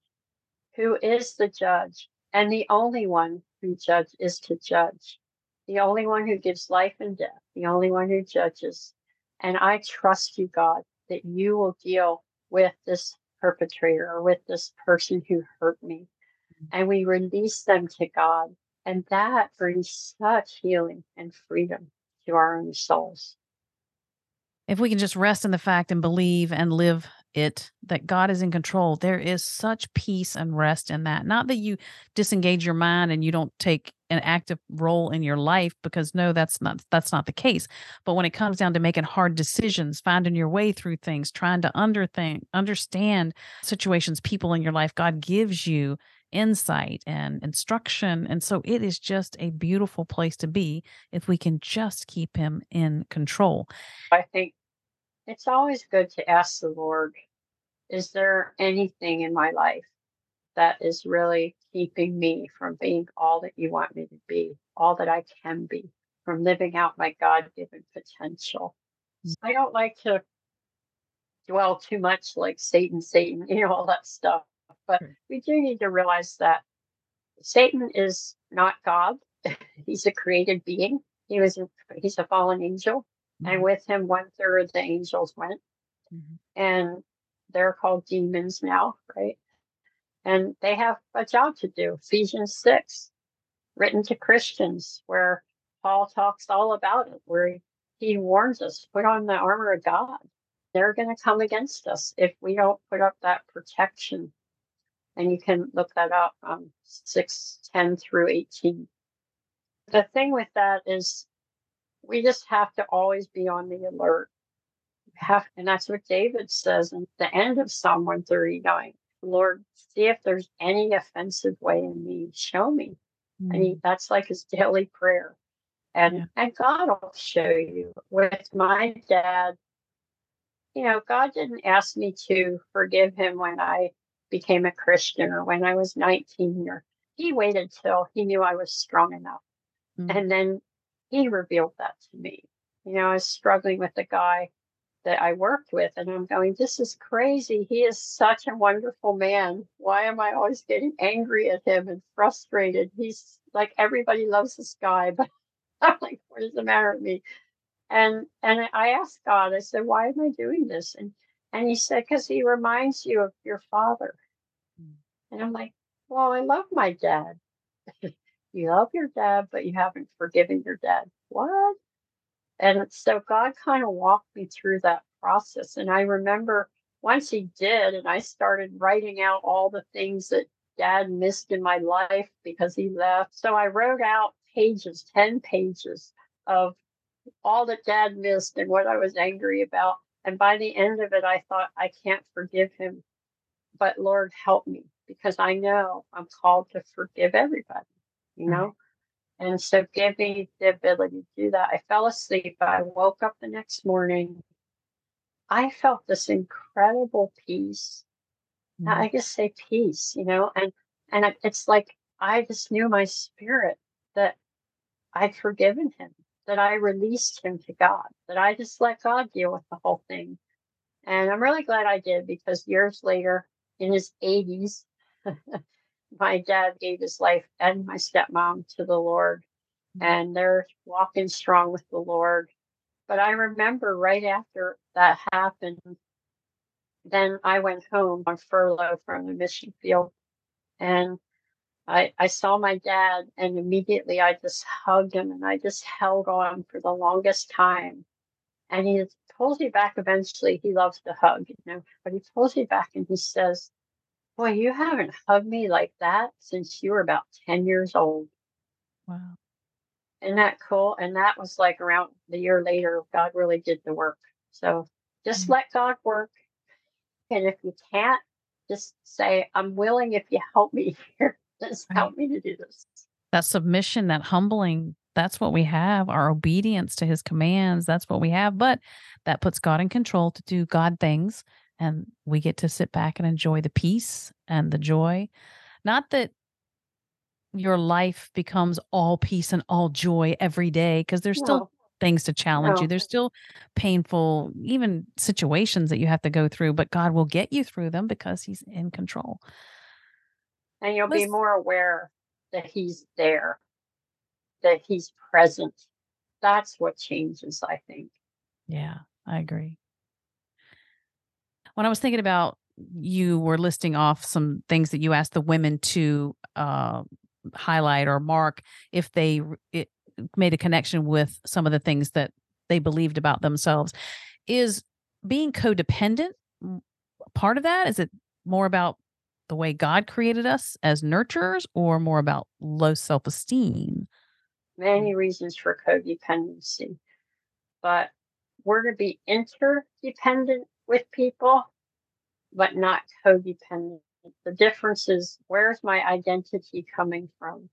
who is the judge, and the only one who judge is to judge, the only one who gives life and death, the only one who judges. And I trust you, God, that you will deal with this perpetrator or with this person who hurt me. Mm-hmm. And we release them to God. And that brings such healing and freedom to our own souls. If we can just rest in the fact and believe and live it that God is in control, there is such peace and rest in that. Not that you disengage your mind and you don't take an active role in your life because no that's not that's not the case. But when it comes down to making hard decisions finding your way through things trying to under thing, understand situations people in your life god gives you insight and instruction. And so it is just a beautiful place to be if we can just keep him in control. I think it's always good to ask the lord is there anything in my life that is really keeping me from being all that you want me to be, all that I can be, from living out my God given potential. Mm. I don't like to dwell too much like Satan, Satan, you know, all that stuff. But we do need to realize that Satan is not God. he's a created being. He was a, he's a fallen angel, mm-hmm. and with him one third of the angels went, mm-hmm. and they're called demons now, right? and they have a job to do. Ephesians 6, written to Christians, where Paul talks all about it, where he warns us put on the armor of God. They're going to come against us if we don't put up that protection. And you can look that up um, 6 10 through 18. the thing with that is we just have to always be on the alert. Have, and that's what David says in the end of Psalm 139. Lord, see if there's any offensive way in me. Show me. Mm. And he, that's like his daily prayer. And yeah. and God will show you. With my dad, you know, God didn't ask me to forgive him when I became a Christian or when I was 19 or he waited till he knew I was strong enough. Mm. And then he revealed that to me. You know, I was struggling with a guy that I worked with, and I'm going, This is crazy. He is such a wonderful man. Why am I always getting angry at him and frustrated? He's like, everybody loves this guy, but I'm like, What is the matter with me? And and I asked God, I said, Why am I doing this? And and he said, Because he reminds you of your father. Mm. And I'm like, Well, I love my dad. you love your dad, but you haven't forgiven your dad. What? And so God kind of walked me through that process. And I remember once he did, and I started writing out all the things that dad missed in my life because he left. So I wrote out pages, 10 pages of all that dad missed and what I was angry about. And by the end of it, I thought, I can't forgive him. But Lord, help me because I know I'm called to forgive everybody you know? And so give me the ability to do that. I fell asleep. I woke up the next morning. I felt this incredible peace. Mm-hmm. I just say peace, you know, and and it's like I just knew my spirit that I'd forgiven him, that I released him to God, that I just let God deal with the whole thing. And I'm really glad I did because years later, in his 80s, my dad gave his life and my stepmom to the Lord, mm-hmm. and they're walking strong with the Lord. But I remember right after that happened, then I went home on furlough from the mission field, and I, I saw my dad, and immediately I just hugged him and I just held on for the longest time. And he pulls me back eventually. He loves to hug, you know, but he pulls me back and he says, Boy, you haven't hugged me like that since you were about 10 years old. Wow. Isn't that cool? And that was like around the year later, God really did the work. So just mm-hmm. let God work. And if you can't, just say, I'm willing if you help me here. Just right. help me to do this. That submission, that humbling, that's what we have. Our obedience to his commands, that's what we have. But that puts God in control to do God things and we get to sit back and enjoy the peace and the joy. Not that your life becomes all peace and all joy every day, because there's no. still things to challenge no. you. There's still painful, even situations that you have to go through, but God will get you through them because He's in control. And you'll Let's, be more aware that He's there, that He's present. That's what changes, I think. Yeah, I agree when I was thinking about you were listing off some things that you asked the women to uh, highlight or mark if they made a connection with some of the things that they believed about themselves. Is being codependent part of that? Is it more about the way God created us as nurturers or more about low self esteem? Many reasons for codependency, but we're to be interdependent with people, but not codependent. The difference is where's my identity coming from?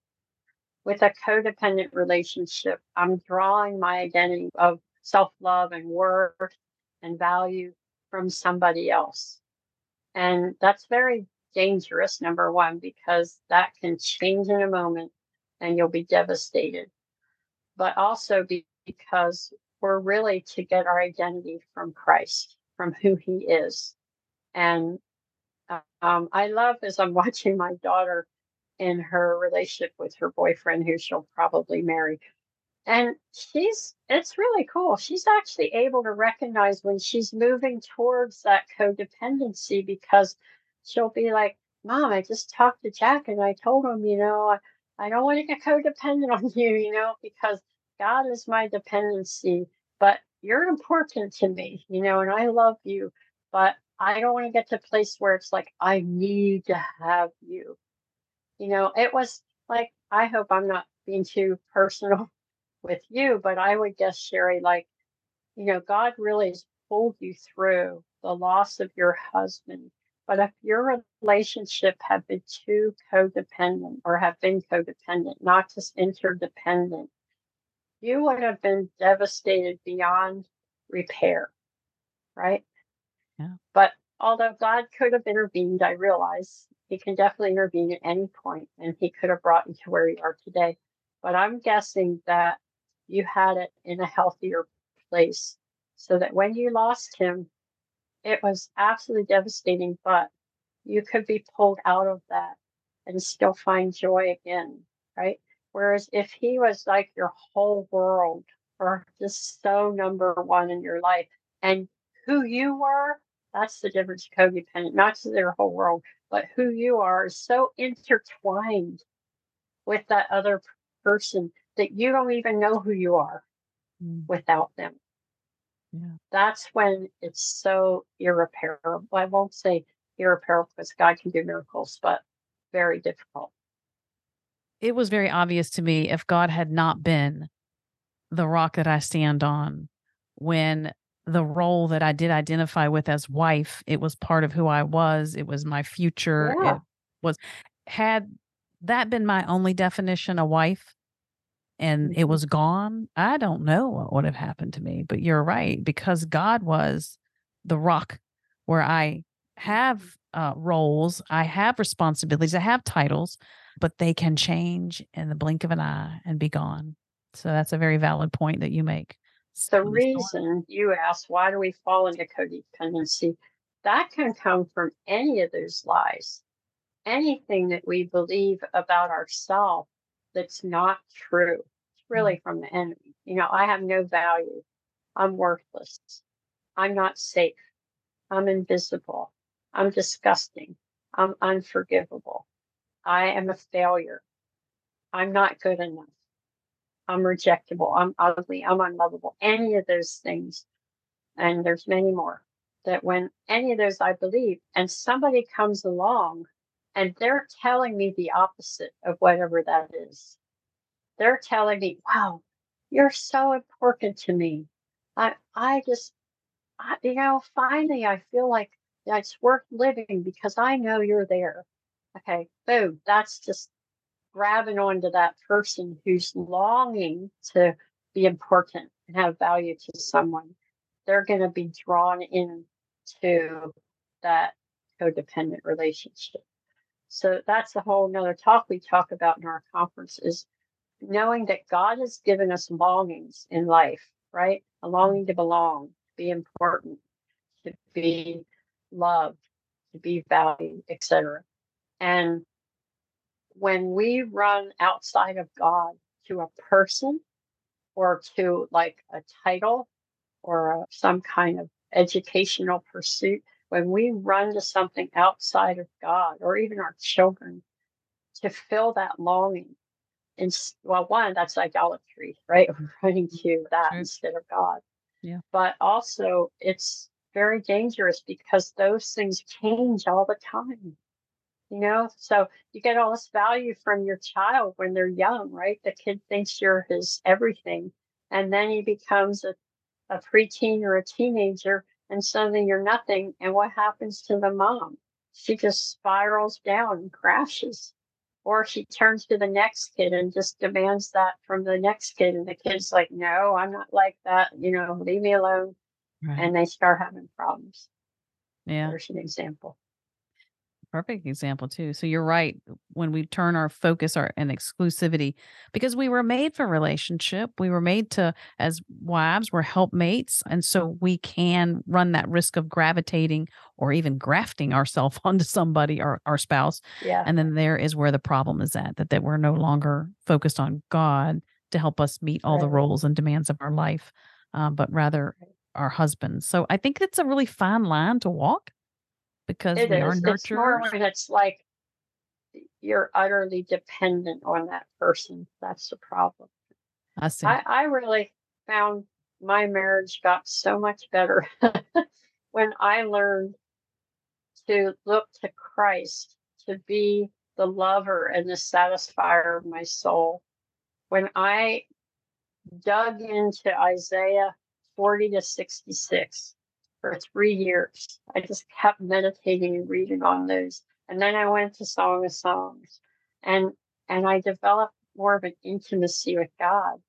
With a codependent relationship, I'm drawing my identity of self love and worth and value from somebody else. And that's very dangerous, number one, because that can change in a moment and you'll be devastated. But also because we're really to get our identity from Christ from who he is. And um, I love as I'm watching my daughter in her relationship with her boyfriend, who she'll probably marry. And she's, it's really cool. She's actually able to recognize when she's moving towards that codependency because she'll be like, Mom, I just talked to Jack and I told him, you know, I, I don't want to get codependent on you, you know, because God is my dependency. But you're important to me, you know, and I love you, but I don't want to get to a place where it's like, I need to have you. You know, it was like, I hope I'm not being too personal with you, but I would guess, Sherry, like, you know, God really has pulled you through the loss of your husband. But if your relationship had been too codependent or have been codependent, not just interdependent, you would have been devastated beyond repair, right? Yeah. But although God could have intervened, I realize he can definitely intervene at any point and he could have brought you to where you are today. But I'm guessing that you had it in a healthier place so that when you lost him, it was absolutely devastating, but you could be pulled out of that and still find joy again, right? Whereas if he was like your whole world or just so number one in your life and who you were, that's the difference of codependent, not just their whole world, but who you are is so intertwined with that other person that you don't even know who you are mm. without them. Yeah. That's when it's so irreparable. I won't say irreparable because God can do miracles, but very difficult. It was very obvious to me if God had not been the rock that I stand on when the role that I did identify with as wife, it was part of who I was, it was my future. Yeah. It was had that been my only definition, a wife, and mm-hmm. it was gone, I don't know what would have happened to me. But you're right, because God was the rock where I have uh, roles, I have responsibilities, I have titles, but they can change in the blink of an eye and be gone. So that's a very valid point that you make. The reason you ask, why do we fall into codependency? That can come from any of those lies. Anything that we believe about ourselves that's not true. It's really mm. from the enemy. You know, I have no value. I'm worthless. I'm not safe. I'm invisible. I'm disgusting. I'm unforgivable. I am a failure. I'm not good enough. I'm rejectable. I'm ugly. I'm unlovable. Any of those things. And there's many more that when any of those I believe, and somebody comes along and they're telling me the opposite of whatever that is. They're telling me, wow, you're so important to me. I, I just, I, you know, finally I feel like it's worth living because I know you're there. Okay, boom, that's just grabbing onto that person who's longing to be important and have value to someone. They're going to be drawn into that codependent relationship. So that's a whole nother talk we talk about in our conference is knowing that God has given us longings in life, right? A longing to belong, to be important, to be loved, to be valued, etc. And when we run outside of God to a person or to like a title or a, some kind of educational pursuit, when we run to something outside of God or even our children to fill that longing, and well, one, that's idolatry, right? We're running mm-hmm. to that instead of God. Yeah. But also, it's very dangerous because those things change all the time. You know, so you get all this value from your child when they're young, right? The kid thinks you're his everything. And then he becomes a, a preteen or a teenager and suddenly you're nothing. And what happens to the mom? She just spirals down and crashes. Or she turns to the next kid and just demands that from the next kid. And the kid's like, no, I'm not like that. You know, leave me alone. Right. And they start having problems. Yeah. There's an example perfect example too. So you're right when we turn our focus our and exclusivity because we were made for relationship. We were made to as wives, we're helpmates and so we can run that risk of gravitating or even grafting ourselves onto somebody or our spouse. Yeah. And then there is where the problem is at that that we're no longer focused on God to help us meet all right. the roles and demands of our life, um, but rather our husbands. So I think it's a really fine line to walk because it we is. are nurturers. It's more when it's like you're utterly dependent on that person. That's the problem. I see. I, I really found my marriage got so much better when I learned to look to Christ to be the lover and the satisfier of my soul. when I dug into Isaiah 40 to 66 for three years. I just kept meditating and reading on those. And then I went to Song of Songs and and I developed more of an intimacy with God.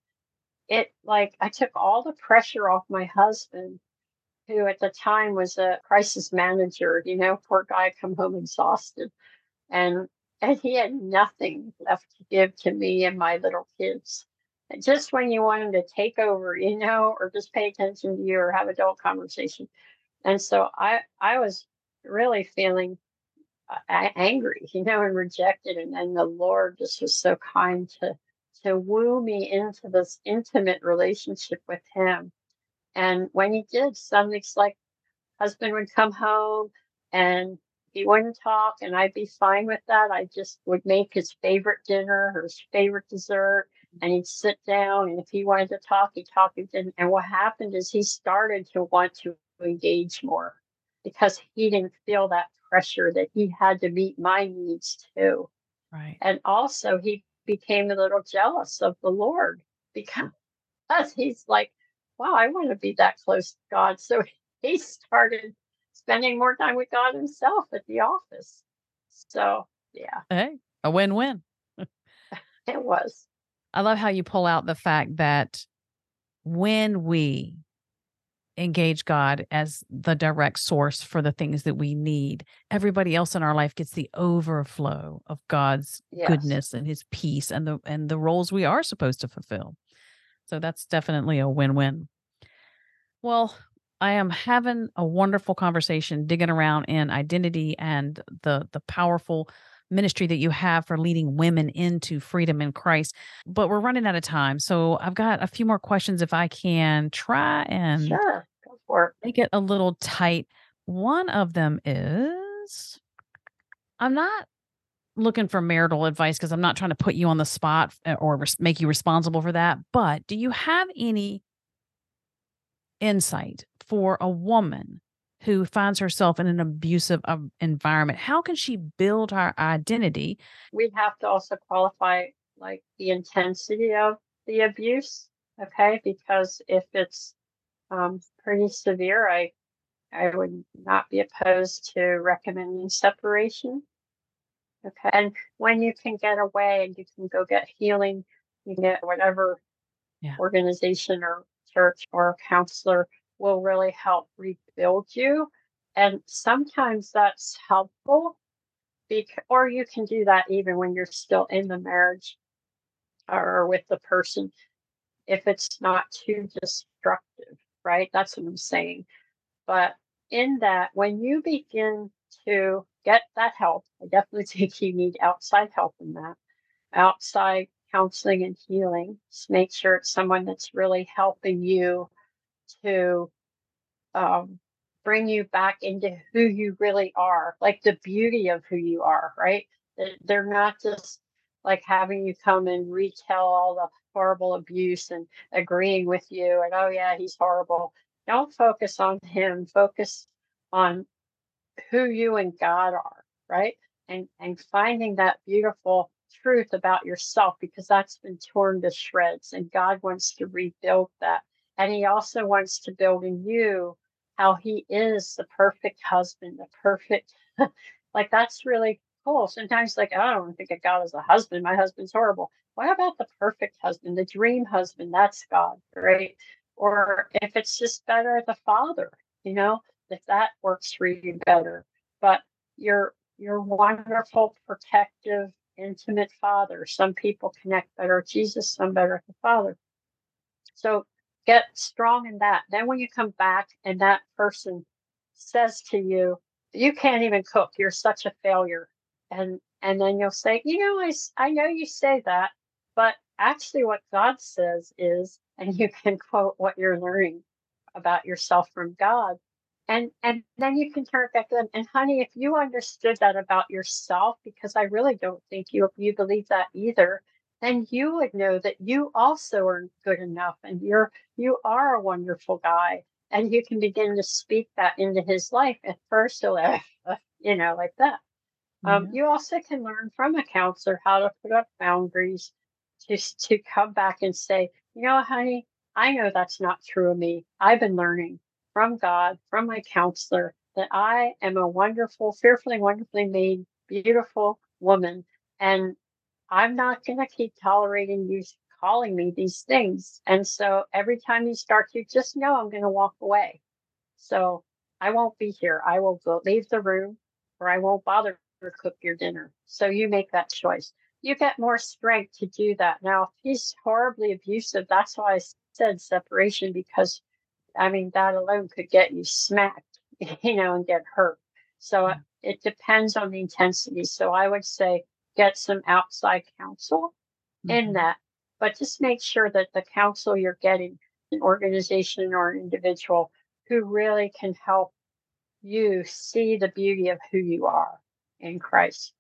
It like I took all the pressure off my husband, who at the time was a crisis manager, you know, poor guy come home exhausted. And and he had nothing left to give to me and my little kids just when you want them to take over, you know, or just pay attention to you or have adult conversation. And so I I was really feeling uh, angry, you know, and rejected. And then the Lord just was so kind to to woo me into this intimate relationship with Him. And when He did, something's like husband would come home and he wouldn't talk, and I'd be fine with that. I just would make his favorite dinner or his favorite dessert and he'd sit down and if he wanted to talk he'd talk and, and what happened is he started to want to engage more because he didn't feel that pressure that he had to meet my needs too. Right. And also he became a little jealous of the lord because he's like wow i want to be that close to god. So he started spending more time with god himself at the office. So yeah. Hey a win-win. It was I love how you pull out the fact that when we engage God as the direct source for the things that we need, everybody else in our life gets the overflow of God's yes. goodness and his peace and the and the roles we are supposed to fulfill. So that's definitely a win-win. Well, I am having a wonderful conversation digging around in identity and the the powerful ministry that you have for leading women into freedom in Christ. But we're running out of time. So I've got a few more questions if I can try and sure. Go for it. make it a little tight. One of them is I'm not looking for marital advice because I'm not trying to put you on the spot eh, or res- make you responsible for that. But do you have any insight for a woman who finds herself in an abusive uh, environment how can she build her identity? We have to also qualify like the intensity of the abuse okay? Because if it's um, pretty severe i i would not be opposed to recommending separation okay? And when you can get away and you can go get healing you get whatever yeah. organization or church or counselor will really help rebuild you. And sometimes that's helpful, because, or you can do that even when you're still in the marriage or with the person if it's not too destructive, right? That's what I'm saying. But in that, when you begin to get that help, I definitely think you need outside help in that, outside counseling and healing. Just make sure it's someone that's really helping you to um, bring you back into who you really are, like the beauty of who you are, right? They're not just like having you come and retell all the horrible abuse and agreeing with you and, oh, yeah, he's horrible. Don't focus on him, focus on who you and God are, right? And, and finding that beautiful truth about yourself because that's been torn to shreds and God wants to rebuild that and he also wants to build in you how he is the perfect husband, the perfect, like that's really cool. Sometimes, like, oh, I don't think of God as a husband. My husband's horrible. What about the perfect husband, the dream husband? That's God, right? Or if it's just better, the father, you know, if that works for you better. But your your wonderful, protective, intimate father. Some people connect better with Jesus, some better with the Father. So get strong in that. Then when you come back and that person says to you, you can't even cook, you're such a failure. And and then you'll say, you know, I, I know you say that, but actually what God says is, and you can quote what you're learning about yourself from God. And and then you can turn it back to them. And honey, if you understood that about yourself, because I really don't think you you believe that either, then you would know that you also are good enough and you're you are a wonderful guy and you can begin to speak that into his life at first you know like that um, you also can learn from a counselor how to put up boundaries just to come back and say, you know, honey, I know that's not true of me. I've been learning from God, from my counselor, that I am a wonderful, fearfully, wonderfully made, beautiful woman. And I'm not going to keep tolerating you calling me these things. And so every time you start to, just know I'm going to walk away. So I won't be here. I will go leave the room or I won't bother to cook your dinner. So you make that choice. You get more strength to do that. Now, if he's horribly abusive, that's why I said separation because I mean, that alone could get you smacked, you know, and get hurt. So uh, it depends on the intensity. So I would say get some outside counsel mm-hmm. in that, but just make sure that the counsel you're getting, an organization or an individual who really can help you see the beauty of who you are in Christ.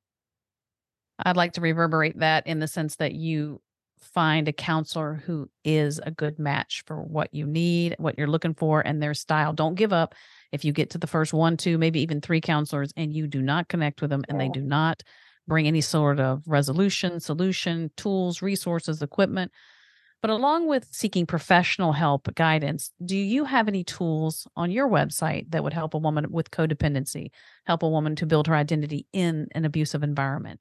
I'd like to reverberate that in the sense that you find a counselor who is a good match for what you need, what you're looking for, and their style. Don't give up. If you get to the first one, two, maybe even three counselors, and you do not connect with them and they do not bring any sort of resolution, solution, tools, resources, equipment. But along with seeking professional help, guidance, do you have any tools on your website that would help a woman with codependency, help a woman to build her identity in an abusive environment?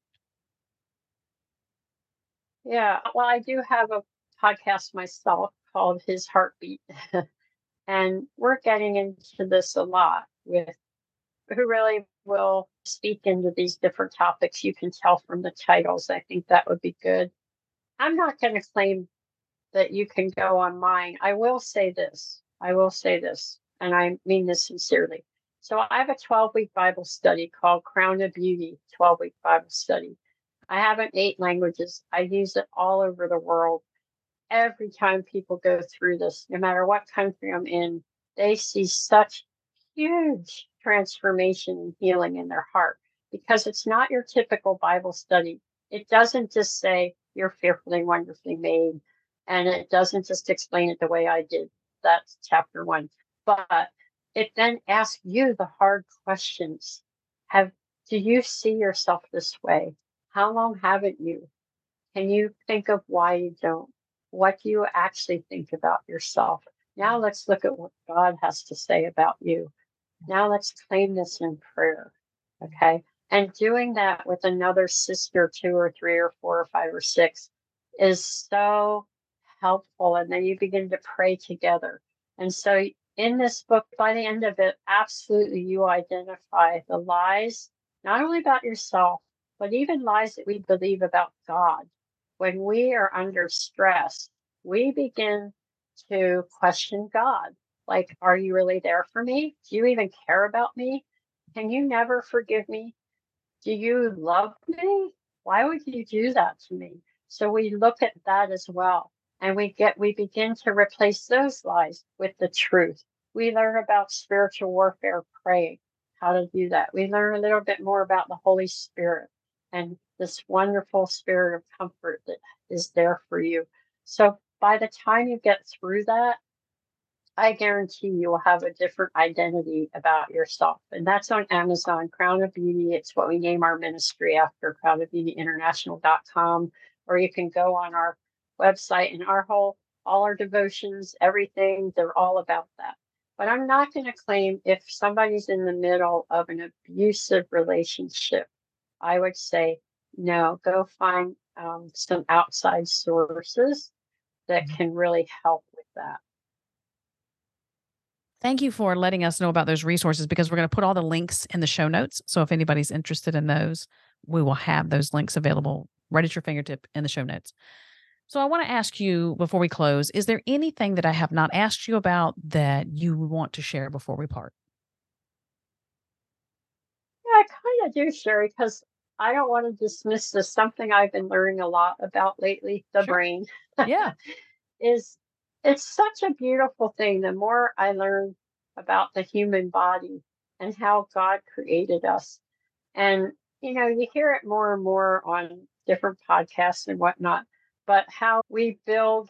Yeah, well, I do have a podcast myself called His Heartbeat. and we're getting into this a lot with who really will speak into these different topics. You can tell from the titles. I think that would be good. I'm not going to claim that you can go on mine. I will say this. I will say this, and I mean this sincerely. So I have a 12 week Bible study called Crown of Beauty 12 week Bible study. I have it in eight languages. I use it all over the world. Every time people go through this, no matter what country I'm in, they see such huge transformation and healing in their heart because it's not your typical Bible study. It doesn't just say you're fearfully, wonderfully made, and it doesn't just explain it the way I did. That's chapter one. But it then asks you the hard questions. Have do you see yourself this way? How long haven't you? Can you think of why you don't? What do you actually think about yourself? Now let's look at what God has to say about you. Now let's claim this in prayer. Mm-hmm. Okay. And doing that with another sister, two or three or four or five or six, is so helpful. And then you begin to pray together. And so in this book, by the end of it, absolutely you identify the lies, not only about yourself, but even lies that we believe about God. When we are under stress, we begin to question God. Like, are you really there for me? Do you even care about me? Can you never forgive me? Do you love me? Why would you do that to me? So we look at that as well. And we get, we begin to replace those lies with the truth. We learn about spiritual warfare, praying, how to do that. We learn a little bit more about the Holy Spirit and this wonderful spirit of comfort that is there for you. So by the time you get through that, I guarantee you will have a different identity about yourself. And that's on Amazon, Crown of Beauty. It's what we name our ministry after, crownofbeautyinternational.com. Or you can go on our website and our whole, all our devotions, everything, they're all about that. But I'm not going to claim if somebody's in the middle of an abusive relationship I would say no, go find um, some outside sources that mm-hmm. can really help with that. Thank you for letting us know about those resources because we're going to put all the links in the show notes. So if anybody's interested in those, we will have those links available right at your fingertip in the show notes. So I want to ask you before we close is there anything that I have not asked you about that you want to share before we part? Yeah, I kind of do, Sherry, because I don't want to dismiss this. Something I've been learning a lot about lately, the sure. brain. Yeah. is it's such a beautiful thing. The more I learn about the human body and how God created us. And, you know, you hear it more and more on different podcasts and whatnot, but how we build,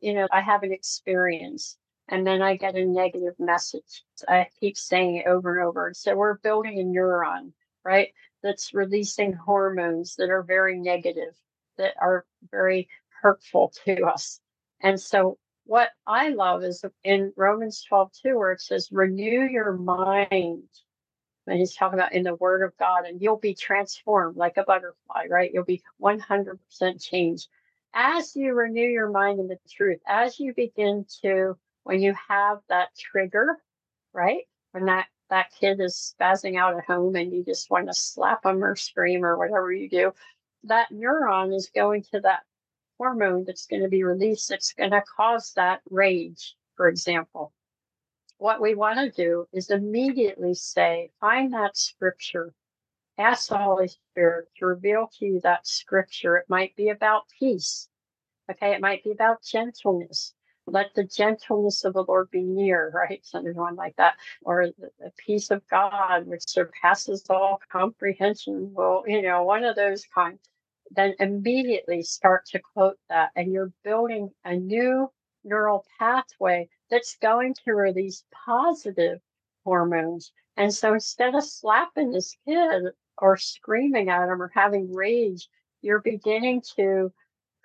you know, I have an experience and then I get a negative message. I keep saying it over and over. So we're building a neuron, right? that's releasing hormones that are very negative, that are very hurtful to us. And so what I love is in Romans 12, 2, where it says, renew your mind. And he's talking about in the word of God, and you'll be transformed like a butterfly, right? You'll be 100% changed. As you renew your mind in the truth, as you begin to, when you have that trigger, right? When that, that kid is spazzing out at home and you just want to slap them or scream or whatever you do, that neuron is going to that hormone that's going to be released that's going to cause that rage, for example. What we want to do is immediately say, find that scripture, ask the Holy Spirit to reveal to you that scripture. It might be about peace. Okay, it might be about gentleness. Let the gentleness of the Lord be near, right? Something like that. Or the, the peace of God, which surpasses all comprehension. Well, you know, one of those kinds then immediately start to quote that. And you're building a new neural pathway that's going to release positive hormones. And so instead of slapping this kid or screaming at him or having rage, you're beginning to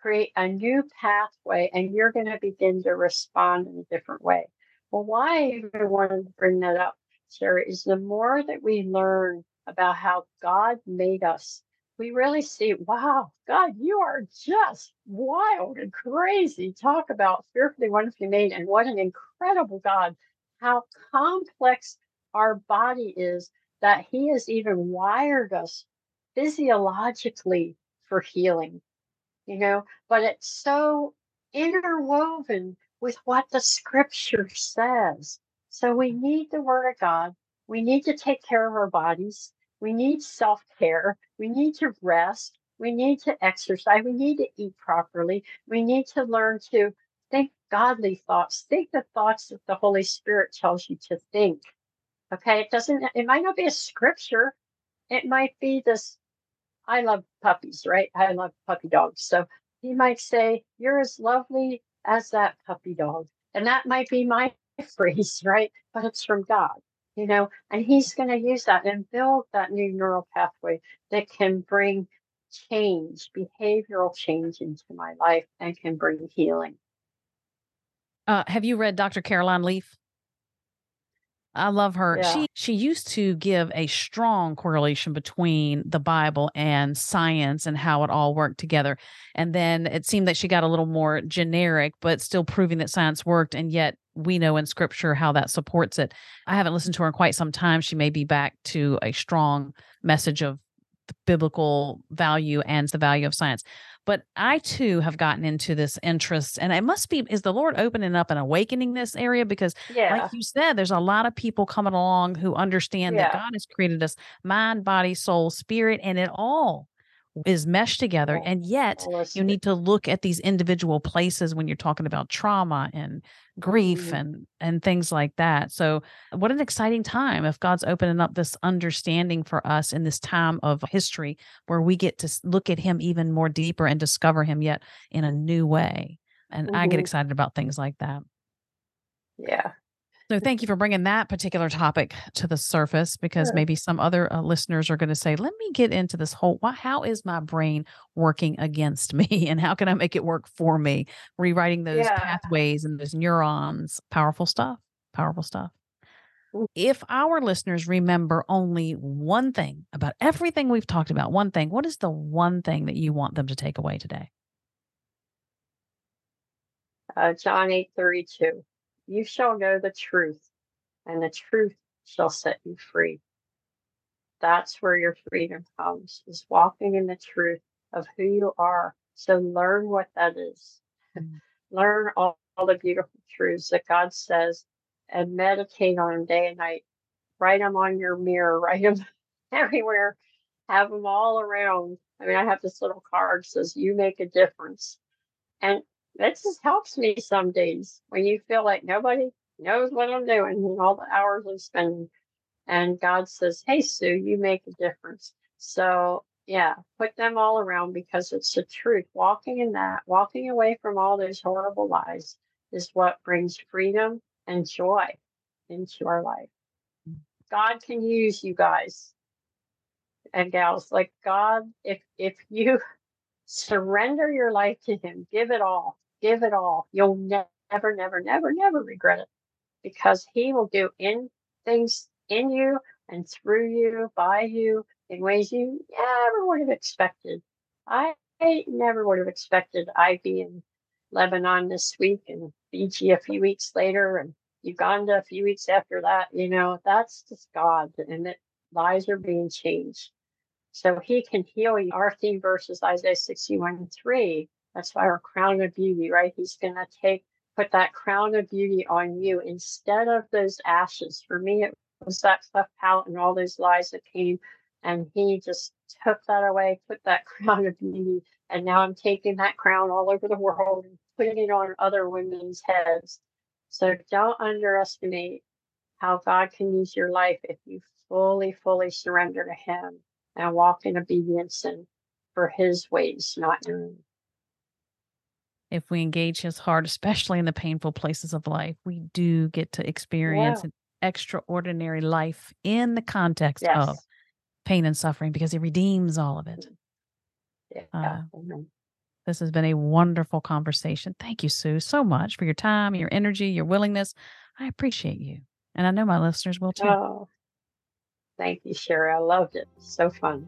create a new pathway and you're going to begin to respond in a different way. Well, why I even wanted to bring that up, Sarah, is the more that we learn about how God made us we really see, wow, God, you are just wild and crazy. Talk about fearfully, wonderfully made, and what an incredible God. How complex our body is that He has even wired us physiologically for healing, you know, but it's so interwoven with what the scripture says. So we need the word of God. We need to take care of our bodies. We need self care. We need to rest. We need to exercise. We need to eat properly. We need to learn to think godly thoughts. Think the thoughts that the Holy Spirit tells you to think. Okay. It doesn't, it might not be a scripture. It might be this. I love puppies, right? I love puppy dogs. So he might say, You're as lovely as that puppy dog. And that might be my phrase, right? But it's from God you know, and he's going to use that and build that new neural pathway that can bring change, behavioral change into my life and can bring healing. Uh, have you read Dr. Caroline Leaf? I love her. Yeah. She she used to give a strong correlation between the Bible and science and how it all worked together. And then it seemed that she got a little more generic, but still proving that science worked. And yet we know in scripture how that supports it. I haven't listened to her in quite some time. She may be back to a strong message of the biblical value and the value of science. But I too have gotten into this interest, and it must be is the Lord opening up and awakening this area because, yeah. like you said, there's a lot of people coming along who understand yeah. that God has created us mind, body, soul, spirit, and it all is meshed together and yet you need to look at these individual places when you're talking about trauma and grief mm-hmm. and and things like that so what an exciting time if god's opening up this understanding for us in this time of history where we get to look at him even more deeper and discover him yet in a new way and mm-hmm. i get mm-hmm. excited about things like that yeah so thank you for bringing that particular topic to the surface because sure. maybe some other uh, listeners are going to say, "Let me get into this whole why, how is my brain working against me and how can I make it work for me?" Rewriting those yeah. pathways and those neurons. Powerful stuff. Powerful stuff. If our listeners remember only one thing about everything we've talked about, one thing, what is the one thing that you want them to take away today? Uh, John 8 32. You shall know the truth, and the truth shall set you free. That's where your freedom comes, is walking in the truth of who you are. So learn what that is. Mm-hmm. learn all, all the beautiful truths that God says and meditate on them day and night. Write them on your mirror, write them everywhere, have them all around. I mean, I have this little card that says, You make a difference. And that just helps me some days when you feel like nobody knows what I'm doing and all the hours I'm spending. And God says, Hey, Sue, you make a difference. So, yeah, put them all around because it's the truth. Walking in that, walking away from all those horrible lies is what brings freedom and joy into our life. God can use you guys and gals like God if if you surrender your life to Him. Give it all. Give it all. You'll never, never, never, never regret it because He will do in things in you and through you, by you, in ways you never would have expected. I, never would have expected I'd be in Lebanon this week and Fiji a few weeks later and Uganda a few weeks after that. You know, that's just God and that lives are being changed. So he can heal you. Our theme verse is Isaiah 61 3. That's why our crown of beauty, right? He's going to take, put that crown of beauty on you instead of those ashes. For me, it was that cleft palate and all those lies that came. And he just took that away, put that crown of beauty. And now I'm taking that crown all over the world and putting it on other women's heads. So don't underestimate how God can use your life if you fully, fully surrender to Him and walk in obedience and for his ways, not your own. If we engage his heart, especially in the painful places of life, we do get to experience yeah. an extraordinary life in the context yes. of pain and suffering because he redeems all of it. Yeah. Uh, this has been a wonderful conversation. Thank you, Sue, so much for your time, your energy, your willingness. I appreciate you. And I know my listeners will too. Oh, Thank you, Sherry. I loved it. So fun.